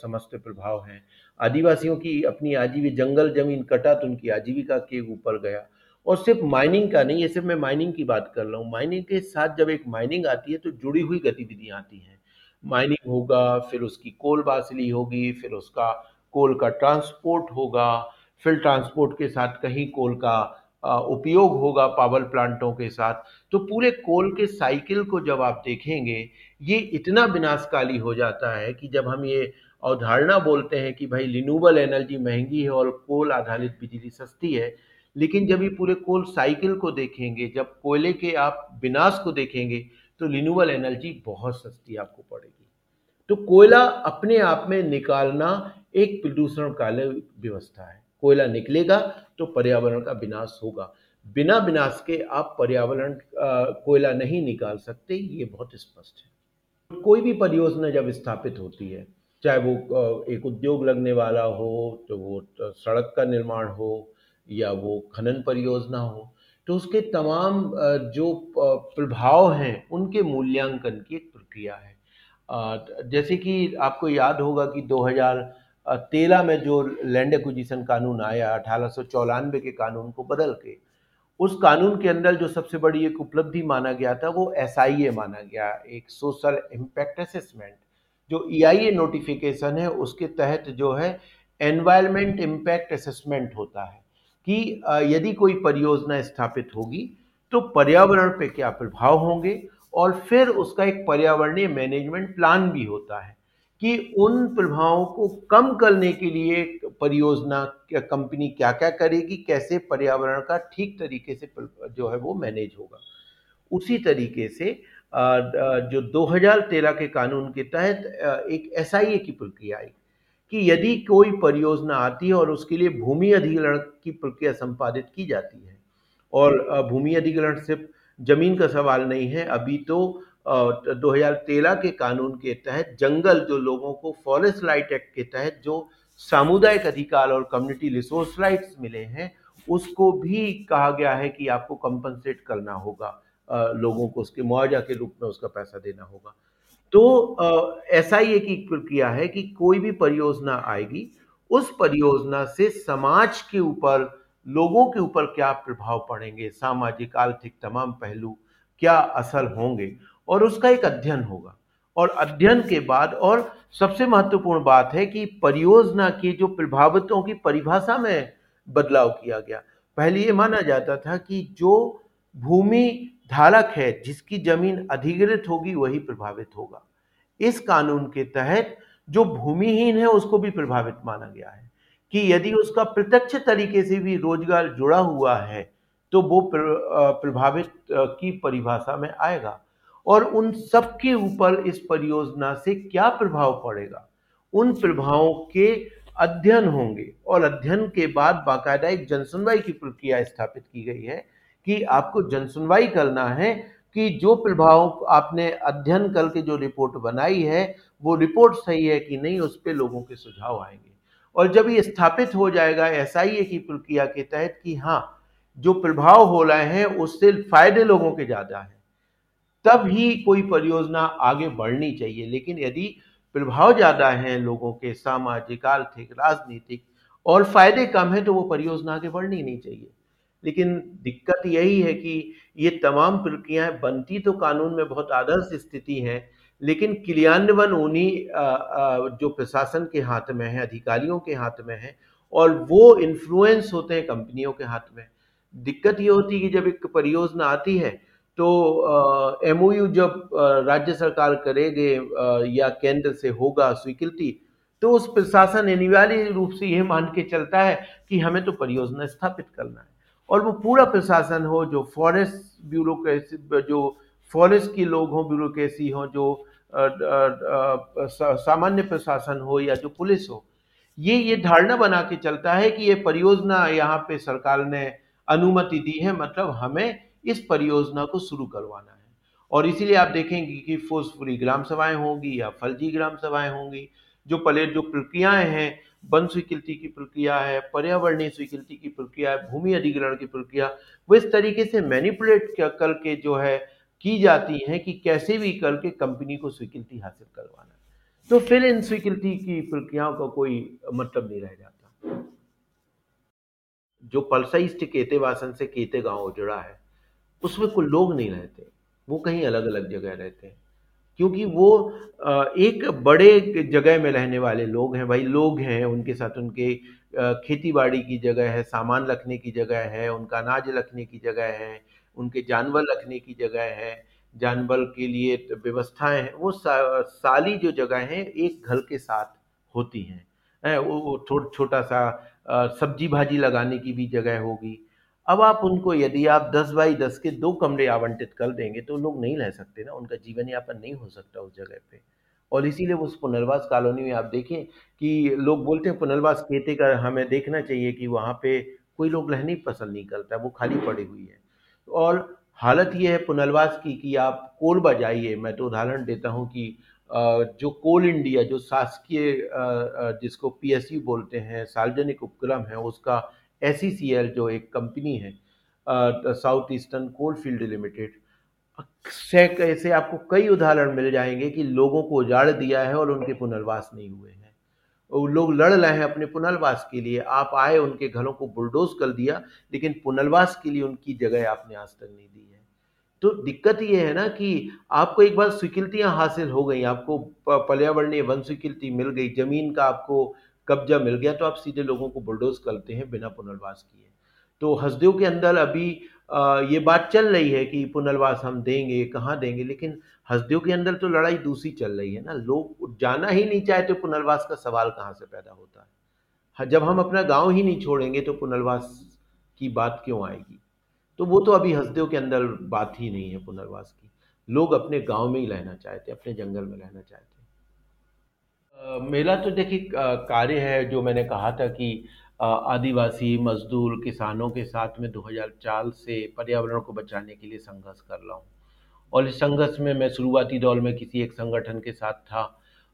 समस्त प्रभाव है। आदिवासियों की अपनी आजीवी जंगल ज़मीन कटा तो उनकी आजीविका के ऊपर गया। और सिर्फ़ माइनिंग का नहीं, ये सिर्फ़ मैं माइनिंग की बात कर रहा हूँ। माइनिंग के साथ जब एक माइनिंग आती है तो जुड़ी हुई गतिविधियाँ आती हैं। माइनिंग होगा, फिर उसकी कोल बासली होगी, फिर उसका कोल का ट्रांसपोर्ट होगा, फिर ट्रांसपोर्ट के साथ कहीं कोल का उपयोग होगा पावर प्लांटों के साथ। तो पूरे कोल के साइकिल को जब आप देखेंगे, ये इतना विनाशकाली हो जाता है कि जब हम ये अवधारणा बोलते हैं कि भाई रिन्यूबल एनर्जी महँगी है और कोल आधारित बिजली सस्ती है लेकिन जब ये पूरे कोल साइकिल को देखेंगे, जब कोयले के आप विनाश को देखेंगे तो रिन्यूबल एनर्जी बहुत सस्ती आपको पड़ेगी। तो कोयला अपने आप में निकालना एक प्रदूषण काले व्यवस्था है। कोयला निकलेगा तो पर्यावरण का विनाश होगा। बिना विनाश के आप पर्यावरण कोयला नहीं निकाल सकते, ये बहुत स्पष्ट है। कोई भी परियोजना जब स्थापित होती है, चाहे वो एक उद्योग लगने वाला हो तो वो सड़क का निर्माण हो या वो खनन परियोजना हो तो उसके तमाम जो प्रभाव हैं, उनके मूल्यांकन की एक प्रक्रिया है। जैसे कि आपको याद होगा कि 2013 में जो लैंड एक्विजिशन कानून आया, अठारह सौ चौरानवे के कानून को बदल के, उस कानून के अंदर जो सबसे बड़ी एक उपलब्धि माना गया था, वो एसआईए माना गया, एक सोशल इम्पैक्ट असेसमेंट। जो ई e नोटिफिकेशन है, उसके तहत जो है एनवायरमेंट इम्पैक्ट असेसमेंट होता है। कि यदि कोई परियोजना स्थापित होगी तो पर्यावरण पे क्या प्रभाव होंगे और फिर उसका एक पर्यावरणीय मैनेजमेंट प्लान भी होता है कि उन प्रभावों को कम करने के लिए परियोजना क्या कंपनी क्या क्या करेगी, कैसे पर्यावरण का ठीक तरीके से जो है वो मैनेज होगा। उसी तरीके से जो 2013 के कानून के तहत एक एसआईए की प्रक्रिया आई। कि यदि कोई परियोजना आती है और उसके लिए भूमि अधिग्रहण की प्रक्रिया संपादित की जाती है, और भूमि अधिग्रहण सिर्फ़ ज़मीन का सवाल नहीं है, अभी तो 2013 के कानून के तहत जंगल जो लोगों को फॉरेस्ट राइट एक्ट के तहत जो सामुदायिक अधिकार और कम्युनिटी रिसोर्स राइट्स मिले हैं, उसको भी कहा गया है कि आपको कंपनसेट करना होगा लोगों को उसके मुआवजा के रूप में उसका पैसा देना होगा। तो ऐसा ही एक प्रक्रिया है कि कोई भी परियोजना आएगी, उस परियोजना से समाज के ऊपर, लोगों के ऊपर क्या प्रभाव पड़ेंगे, सामाजिक, आर्थिक तमाम पहलू क्या असर होंगे, और उसका एक अध्ययन होगा। और अध्ययन के बाद, और सबसे महत्वपूर्ण बात है कि परियोजना की जो प्रभावितों की परिभाषा में बदलाव किया गया। पहले ये माना जाता था कि जो भूमि धारक है, जिसकी ज़मीन अधिग्रहित होगी, वही प्रभावित होगा। इस कानून के तहत जो भूमिहीन है, उसको भी प्रभावित माना गया है कि यदि उसका प्रत्यक्ष तरीके से भी रोज़गार जुड़ा हुआ है तो वो प्रभावित की परिभाषा में आएगा। और उन सब के ऊपर इस परियोजना से क्या प्रभाव पड़ेगा? उन प्रभावों के अध्ययन होंगे। और अध्ययन के बाद बाकायदा एक जनसुनवाई की प्रक्रिया स्थापित की गई है कि आपको जनसुनवाई करना है कि जो प्रभाव आपने अध्ययन करके जो रिपोर्ट बनाई है, वो रिपोर्ट सही है कि नहीं, उस पर लोगों के सुझाव आएँगे। और जब ये स्थापित हो जाएगा, एसआईए की प्रक्रिया के तहत कि हाँ जो प्रभाव हो रहे हैं, उससे फ़ायदे लोगों के ज़्यादा है, तब ही कोई परियोजना आगे बढ़नी चाहिए। लेकिन यदि प्रभाव ज़्यादा है लोगों के, सामाजिक, आर्थिक, राजनीतिक और फ़ायदे कम है तो वो परियोजना आगे बढ़नी नहीं चाहिए। लेकिन दिक्कत यही है कि ये तमाम प्रक्रियाएँ बनती तो कानून में बहुत आदर्श स्थिति है, लेकिन क्रियान्वयन उन्हीं जो प्रशासन के हाथ में है, अधिकारियों के हाथ में है, और वो इन्फ्लुएंस होते हैं कंपनियों के हाथ में। दिक्कत ये होती है कि जब एक परियोजना आती है तो एमओयू जब राज्य सरकार करेगे या केंद्र से होगा स्वीकृति तो उस प्रशासन अनिवार्य रूप से यह मान के चलता है कि हमें तो परियोजना स्थापित करना है। और वो पूरा प्रशासन हो, जो फॉरेस्ट ब्यूरोक्रेसी जो फॉरेस्ट के लोग हों ब्यूरोक्रेसी हों, जो सामान्य प्रशासन हो या जो पुलिस हो, ये ये धारणा बना के चलता है कि ये परियोजना यहाँ पे सरकार ने अनुमति दी है। मतलब हमें इस परियोजना को शुरू करवाना है। और इसीलिए आप देखेंगे कि फोर्सफुली ग्राम सभाएँ होंगी या फर्जी ग्राम सभाएँ होंगी, जो पहले जो प्रक्रियाएँ हैं वन स्वीकृति की प्रक्रिया है, पर्यावरणीय स्वीकृति की प्रक्रिया है, भूमि अधिग्रहण की प्रक्रिया, वो इस तरीके से मैनिपुलेट करके जो है की जाती है कि कैसे भी करके कंपनी को स्वीकृति हासिल करवाना तो फिर इन स्वीकृति की प्रक्रियाओं का कोई मतलब नहीं रह जाता। जो पलसाइस्ट केते वासन से केते गाँव जुड़ा है, उसमें कोई लोग नहीं रहते, वो कहीं अलग अलग जगह रहते हैं। क्योंकि वो एक बड़े जगह में रहने वाले लोग हैं भाई लोग हैं उनके साथ उनके खेती बाड़ी की जगह है सामान रखने की जगह है उनका अनाज रखने की जगह है उनके जानवर रखने की जगह है जानवर के लिए व्यवस्थाएँ हैं वो सा, साली जो जगह हैं एक घर के साथ होती हैं। वो छोटा सा सब्ज़ी भाजी लगाने की भी जगह होगी अब आप उनको यदि आप दस बाई दस के दो कमरे आवंटित कर देंगे तो लोग नहीं रह सकते ना, उनका जीवन यापन नहीं हो सकता उस जगह पे। और इसीलिए उस पुनर्वास कॉलोनी में आप देखें कि लोग बोलते हैं, पुनर्वास कहते का हमें देखना चाहिए कि वहाँ पे कोई लोग रहने पसंद नहीं करता, वो खाली पड़ी हुई है। और हालत ये है पुनर्वास की कि आप कोल बजाइए। मैं तो उदाहरण देता हूँ कि जो कोल इंडिया, जो शासकीय जिसको पीएसयू बोलते हैं, सार्वजनिक उपक्रम है, उसका एस e जो एक कंपनी है south eastern coal field limited ऐसे आपको कई उदाहरण मिल जाएँगे कि लोगों को उजाड़ दिया है और उनके पुनर्वास नहीं हुए हैं। वो लोग लड़ रहे हैं अपने पुनर्वास के लिए। आप आए, उनके घरों को बुलडोज कर दिया, लेकिन पुनर्वास के लिए उनकी जगह आपने आज तक नहीं दी है। तो दिक्कत ये है ना कि आपको एक बार स्वीकृतियाँ हासिल हो गई, आपको पर्यावरणीय वन स्वीकृति मिल गई, ज़मीन का आपको कब्जा मिल गया तो आप सीधे लोगों को बुलडोज करते हैं बिना पुनर्वास किए। तो हसदेव के अंदर अभी ये बात चल रही है कि पुनर्वास हम देंगे कहाँ देंगे, लेकिन हसदेव के अंदर तो लड़ाई दूसरी चल रही है ना। लोग जाना ही नहीं चाहते तो पुनर्वास का सवाल कहाँ से पैदा होता है। जब हम अपना गाँव ही नहीं छोड़ेंगे तो पुनर्वास की बात क्यों आएगी? तो वो तो अभी हसदेव के अंदर बात ही नहीं है पुनर्वास की। लोग अपने गाँव में ही रहना चाहते अपने जंगल में रहना चाहते मेरा तो देखिए कार्य है, जो मैंने कहा था कि आदिवासी, मजदूर, किसानों के साथ में 2004 से पर्यावरण को बचाने के लिए संघर्ष कर रहा हूँ। और इस संघर्ष में मैं शुरुआती दौर में किसी एक संगठन के साथ था।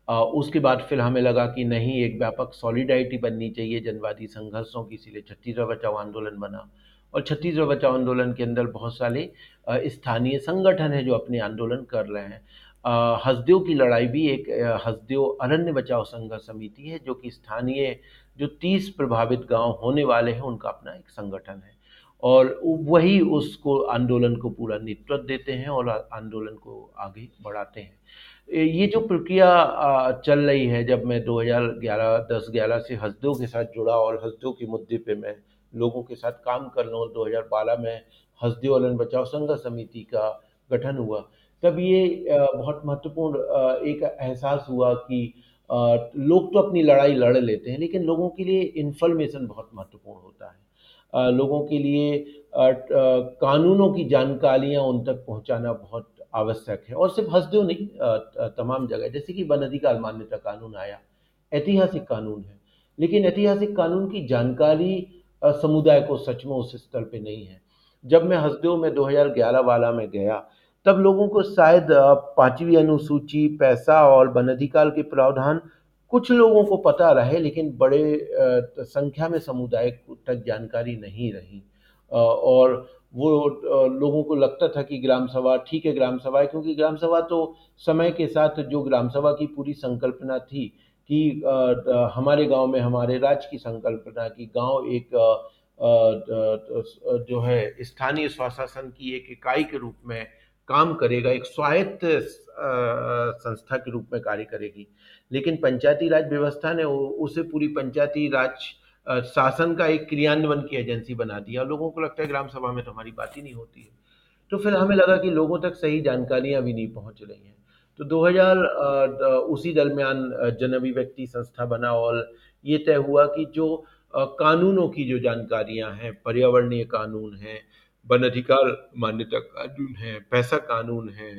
उसके बाद फिर हमें लगा कि नहीं, एक व्यापक सॉलिडाइटी बननी चाहिए, जनवादी संघर्षों की, इसीलिए छत्तीसगढ़ बचाओ आंदोलन बना। और छत्तीसगढ़ बचाओ आंदोलन के अंदर बहुत सारे स्थानीय संगठन हैं, जो अपने आंदोलन कर रहे हैं। हसदेव की लड़ाई भी एक हसदेव अरण्य बचाओ संघर्ष समिति है, जो कि स्थानीय जो तीस प्रभावित गाँव होने वाले हैं, उनका अपना एक संगठन है। और वही उसको आंदोलन को पूरा नेतृत्व देते हैं और आंदोलन को आगे बढ़ाते हैं। ये जो प्रक्रिया चल रही है, जब मैं 2011 10 11 से हसदों के साथ जुड़ा और हसदों के मुद्दे पे मैं लोगों के साथ काम कर रहा हूँ 2012 में हसदे वालन बचाव संघर्ष समिति का गठन हुआ तब ये बहुत महत्वपूर्ण एक एहसास हुआ कि लोग तो अपनी लड़ाई लड़ लेते हैं, लेकिन लोगों के लिए इन्फॉर्मेशन बहुत महत्वपूर्ण होता है। लोगों के लिए कानूनों की जानकारियाँ उन तक पहुँचाना बहुत आवश्यक है, और सिर्फ़ हंसदेव नहीं तमाम जगह, जैसे कि वन अधिकार मान्यता कानून आया, ऐतिहासिक कानून है, लेकिन ऐतिहासिक कानून की जानकारी समुदाय को सच में उस स्तर पे नहीं है। जब मैं हसदेव में 2011 वाला में गया तब लोगों को शायद पांचवी अनुसूची, पैसा और वन अधिकार के प्रावधान कुछ लोगों को पता रहे, लेकिन बड़े संख्या में समुदाय तक जानकारी नहीं रही। और वो लोगों को लगता था कि ग्राम सभा ठीक है, ग्राम सभा है, क्योंकि ग्राम सभा तो समय के साथ जो ग्राम सभा की पूरी संकल्पना थी कि हमारे गाँव में हमारे राज्य की संकल्पना की गाँव एक जो है, स्थानीय स्वशासन की एक इकाई के रूप में काम करेगा, एक स्वायत्त संस्था के रूप में कार्य करेगी। लेकिन पंचायती राज व्यवस्था ने उसे पूरी पंचायती राज शासन का एक क्रियान्वयन की एजेंसी बना दिया। लोगों को लगता है ग्राम सभा में तो हमारी बात ही नहीं होती है। तो फिर हमें लगा कि लोगों तक सही जानकारियाँ भी नहीं पहुँच रही हैं। तो 2000 उसी दरमियान जन अभिव्यक्ति संस्था बना और ये तय हुआ कि जो कानूनों की जो जानकारियाँ हैं, पर्यावरणीय कानून है वन अधिकार मान्यता कानून है, पैसा कानून है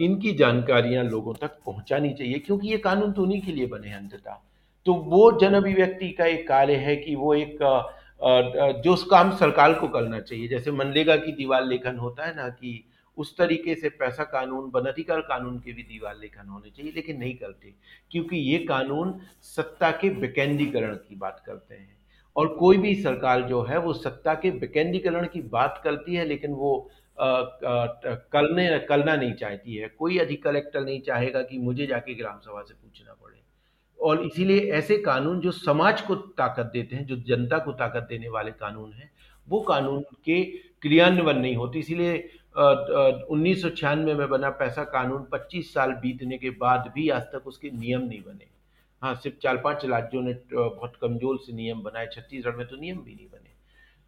इनकी जानकारियाँ लोगों तक पहुंचानी चाहिए, क्योंकि ये कानून तो उन्हीं के लिए बने हैं अंततः। तो वो जन अभिव्यक्ति का एक कार्य है कि वो एक जो उस काम सरकार को करना चाहिए। जैसे मनरेगा की दीवार लेखन होता है ना कि उस तरीके से पैसा कानून वन अधिकार कानून के भी दीवार लेखन होने चाहिए, लेकिन नहीं करते, क्योंकि ये कानून सत्ता के विकेंद्रीकरण की बात करते हैं। और कोई भी सरकार जो है, वो सत्ता के विकेंद्रीकरण की बात करती है, लेकिन वो करने, करना नहीं चाहती है। कोई अधिक कलेक्टर नहीं चाहेगा कि मुझे जाके ग्राम सभा से पूछना पड़े। और इसीलिए ऐसे कानून जो समाज को ताकत देते हैं, जो जनता को ताकत देने वाले कानून हैं, वो कानून के क्रियान्वयन नहीं होते। इसीलिए उन्नीस सौ छियानवे में बना पैसा कानून 25 साल बीतने के बाद भी आज तक उसके नियम नहीं बने। हाँ सिर्फ़ चार पाँच राज्यों ने बहुत कमज़ोर से नियम बनाए। छत्तीसगढ़ में तो नियम भी नहीं बने।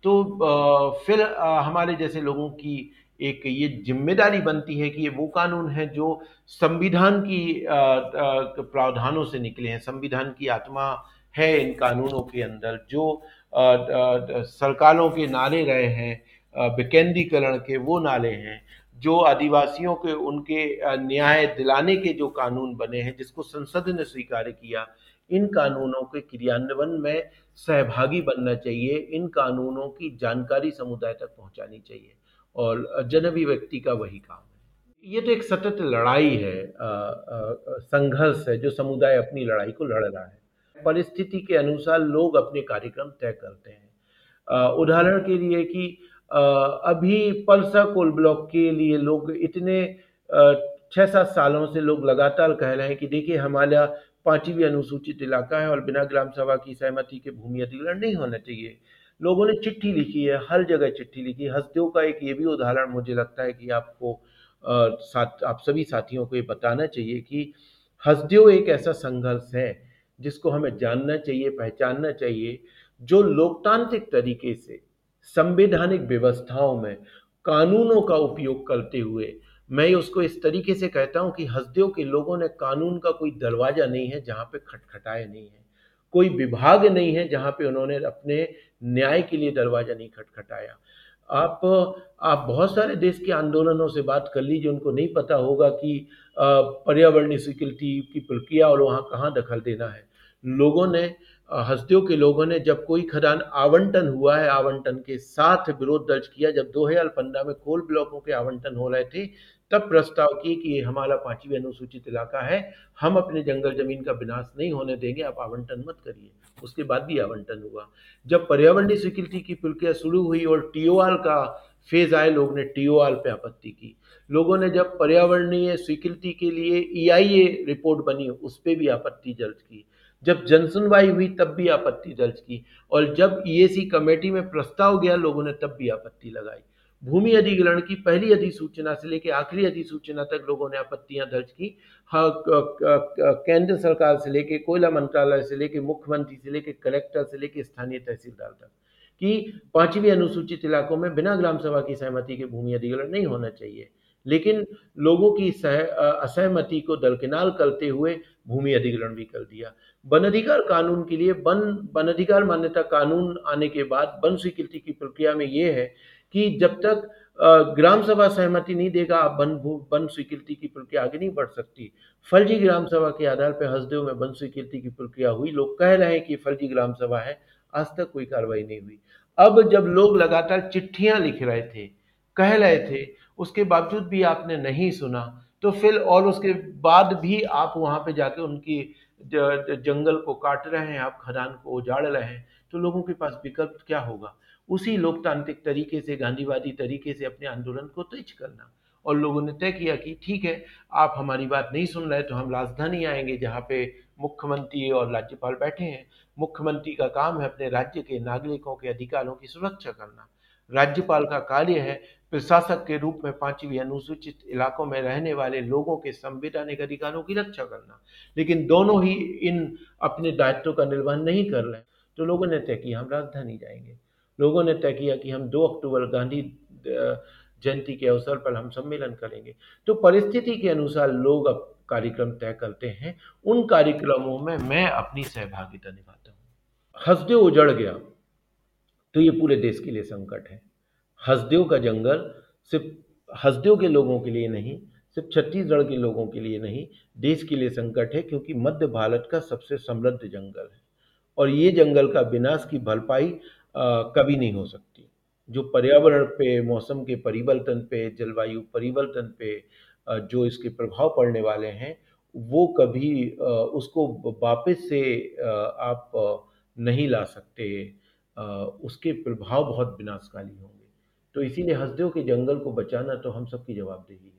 तो फिर हमारे जैसे लोगों की एक ये ज़िम्मेदारी बनती है कि ये वो कानून है जो संविधान की प्रावधानों से निकले हैं। संविधान की आत्मा है इन कानूनों के अंदर जो सरकारों के नारे रहे हैं विकेंद्रीकरण के वो नारे हैं। जो आदिवासियों के, उनके न्याय दिलाने के जो कानून बने हैं, जिसको संसद ने स्वीकार किया, इन कानूनों के क्रियान्वयन में सहभागी बनना चाहिए, इन कानूनों की जानकारी समुदाय तक पहुंचानी चाहिए, और जन अभिव्यक्ति का वही काम है। ये तो एक सतत लड़ाई है संघर्ष है, जो समुदाय अपनी लड़ाई को लड़ रहा है। परिस्थिति के अनुसार लोग अपने कार्यक्रम तय करते हैं। उदाहरण के लिए कि अभी पल्सा कोल ब्लॉक के लिए लोग इतने छः सात सालों से लोग लगातार कह रहे हैं कि देखिए हमारा पांचवी अनुसूचित इलाका है और बिना ग्राम सभा की सहमति के भूमि अधिग्रहण नहीं होना चाहिए। लोगों ने चिट्ठी लिखी है, हर जगह चिट्ठी लिखी है। हस्तियों का एक ये भी उदाहरण मुझे लगता है कि आपको साथ, आप सभी साथियों को ये बताना चाहिए कि हसदेव एक ऐसा संघर्ष है जिसको हमें जानना चाहिए, पहचानना चाहिए, जो लोकतांत्रिक तरीके से संवैधानिक व्यवस्थाओं में कानूनों का उपयोग करते हुए मैं उसको इस तरीके से कहता हूँ कि हसदेव के लोगों ने कानून का कोई दरवाज़ा नहीं है जहाँ पे खटखटाए नहीं है। कोई विभाग नहीं है जहाँ पे उन्होंने अपने न्याय के लिए दरवाज़ा नहीं खटखटाया। आप आप बहुत सारे देश के आंदोलनों से बात कर लीजिए, उनको नहीं पता होगा कि पर्यावरणीय स्वीकृति की प्रक्रिया और वहाँ कहाँ दखल देना है। लोगों ने हस्तियों के लोगों ने जब कोई खदान आवंटन हुआ है, आवंटन के साथ विरोध दर्ज किया, जब 2015 में कोल ब्लॉकों के आवंटन हो रहे थे, तब प्रस्ताव किए कि ये हमारा पांचवी अनुसूचित इलाका है, हम अपने जंगल ज़मीन का विनाश नहीं होने देंगे, आप आवंटन मत करिए। उसके बाद भी आवंटन हुआ। जब पर्यावरणीय स्वीकृति की प्रक्रिया शुरू हुई और टीओआर का फ़ेज़ आए, लोग ने टीओआर पे आपत्ति की। लोगों ने जब पर्यावरणीय स्वीकृति के लिए ईआईए रिपोर्ट बनी, उस पर भी आपत्ति दर्ज की। जब जनसुनवाई हुई, तब भी आपत्ति दर्ज की। और जब ईएसी कमेटी में प्रस्ताव गया लोगों ने, तब भी आपत्ति लगाई। भूमि अधिग्रहण की पहली अधिसूचना से लेकर आखिरी अधिसूचना तक लोगों ने आपत्तियाँ दर्ज की। हाँ केंद्र सरकार से लेकर कोयला मंत्रालय से लेकर मुख्यमंत्री से लेकर कलेक्टर से लेकर स्थानीय तहसीलदार तक कि पांचवी अनुसूचित इलाकों में बिना ग्राम सभा की सहमति के भूमि अधिग्रहण नहीं होना चाहिए। लेकिन लोगों की सह, असहमति को दरकिनार करते हुए भूमि अधिग्रहण भी कर दिया। वन अधिकार कानून के लिए वन वन अधिकार मान्यता कानून आने के बाद वन स्वीकृति की प्रक्रिया में ये है कि जब तक ग्राम सभा सहमति नहीं देगा आप वन वन स्वीकृति की प्रक्रिया आगे नहीं बढ़ सकती। फर्जी ग्राम सभा के आधार पर हसदेव में वन स्वीकृति की प्रक्रिया हुई। लोग कह रहे हैं कि फर्जी ग्राम सभा है आज तक कोई कार्रवाई नहीं हुई। अब जब लोग लगातार चिट्ठियाँ लिख रहे थे कह रहे थे उसके बावजूद भी आपने नहीं सुना तो फिर और उसके बाद भी आप वहाँ पे जाके उनकी जंगल को काट रहे हैं, आप खदान को उजाड़ रहे हैं तो लोगों के पास विकल्प क्या होगा? उसी लोकतांत्रिक तरीके से, गांधीवादी तरीके से अपने आंदोलन को तेज करना। और लोगों ने तय किया कि ठीक है, आप हमारी बात नहीं सुन रहे तो हम राजधानी आएँगे, जहाँ पे मुख्यमंत्री और राज्यपाल बैठे हैं। मुख्यमंत्री का काम है अपने राज्य के नागरिकों के अधिकारों की सुरक्षा करना। राज्यपाल का कार्य है प्रशासक के रूप में पांचवी अनुसूचित इलाकों में रहने वाले लोगों के संवैधानिक अधिकारों की रक्षा करना। लेकिन दोनों ही इन अपने दायित्व का निर्वहन नहीं कर रहे तो लोगों ने तय किया, हम राजधानी जाएँगे। लोगों ने तय किया कि हम 2 अक्टूबर गांधी जयंती के अवसर पर हम सम्मेलन करेंगे। तो परिस्थिति के अनुसार लोग अब कार्यक्रम तय करते हैं। उन कार्यक्रमों में मैं अपनी सहभागिता निभाता हूँ। हसदेव उजड़ गया। तो ये पूरे देश के लिए संकट है। हसदेव का जंगल सिर्फ़ हसदेव के लोगों के लिए नहीं, सिर्फ़ छत्तीसगढ़ के लोगों के लिए नहीं, देश के लिए संकट है क्योंकि मध्य भारत का सबसे समृद्ध जंगल है। और ये जंगल का विनाश की भरपाई कभी नहीं हो सकती। जो पर्यावरण पे, मौसम के परिवर्तन पे, जलवायु परिवर्तन पे जो इसके प्रभाव पड़ने वाले हैं, वो कभी उसको वापस से आप नहीं ला सकते। उसके प्रभाव बहुत विनाशकारी होंगे। तो इसीलिए हसदेव के जंगल को बचाना तो हम सबकी जवाबदेही है।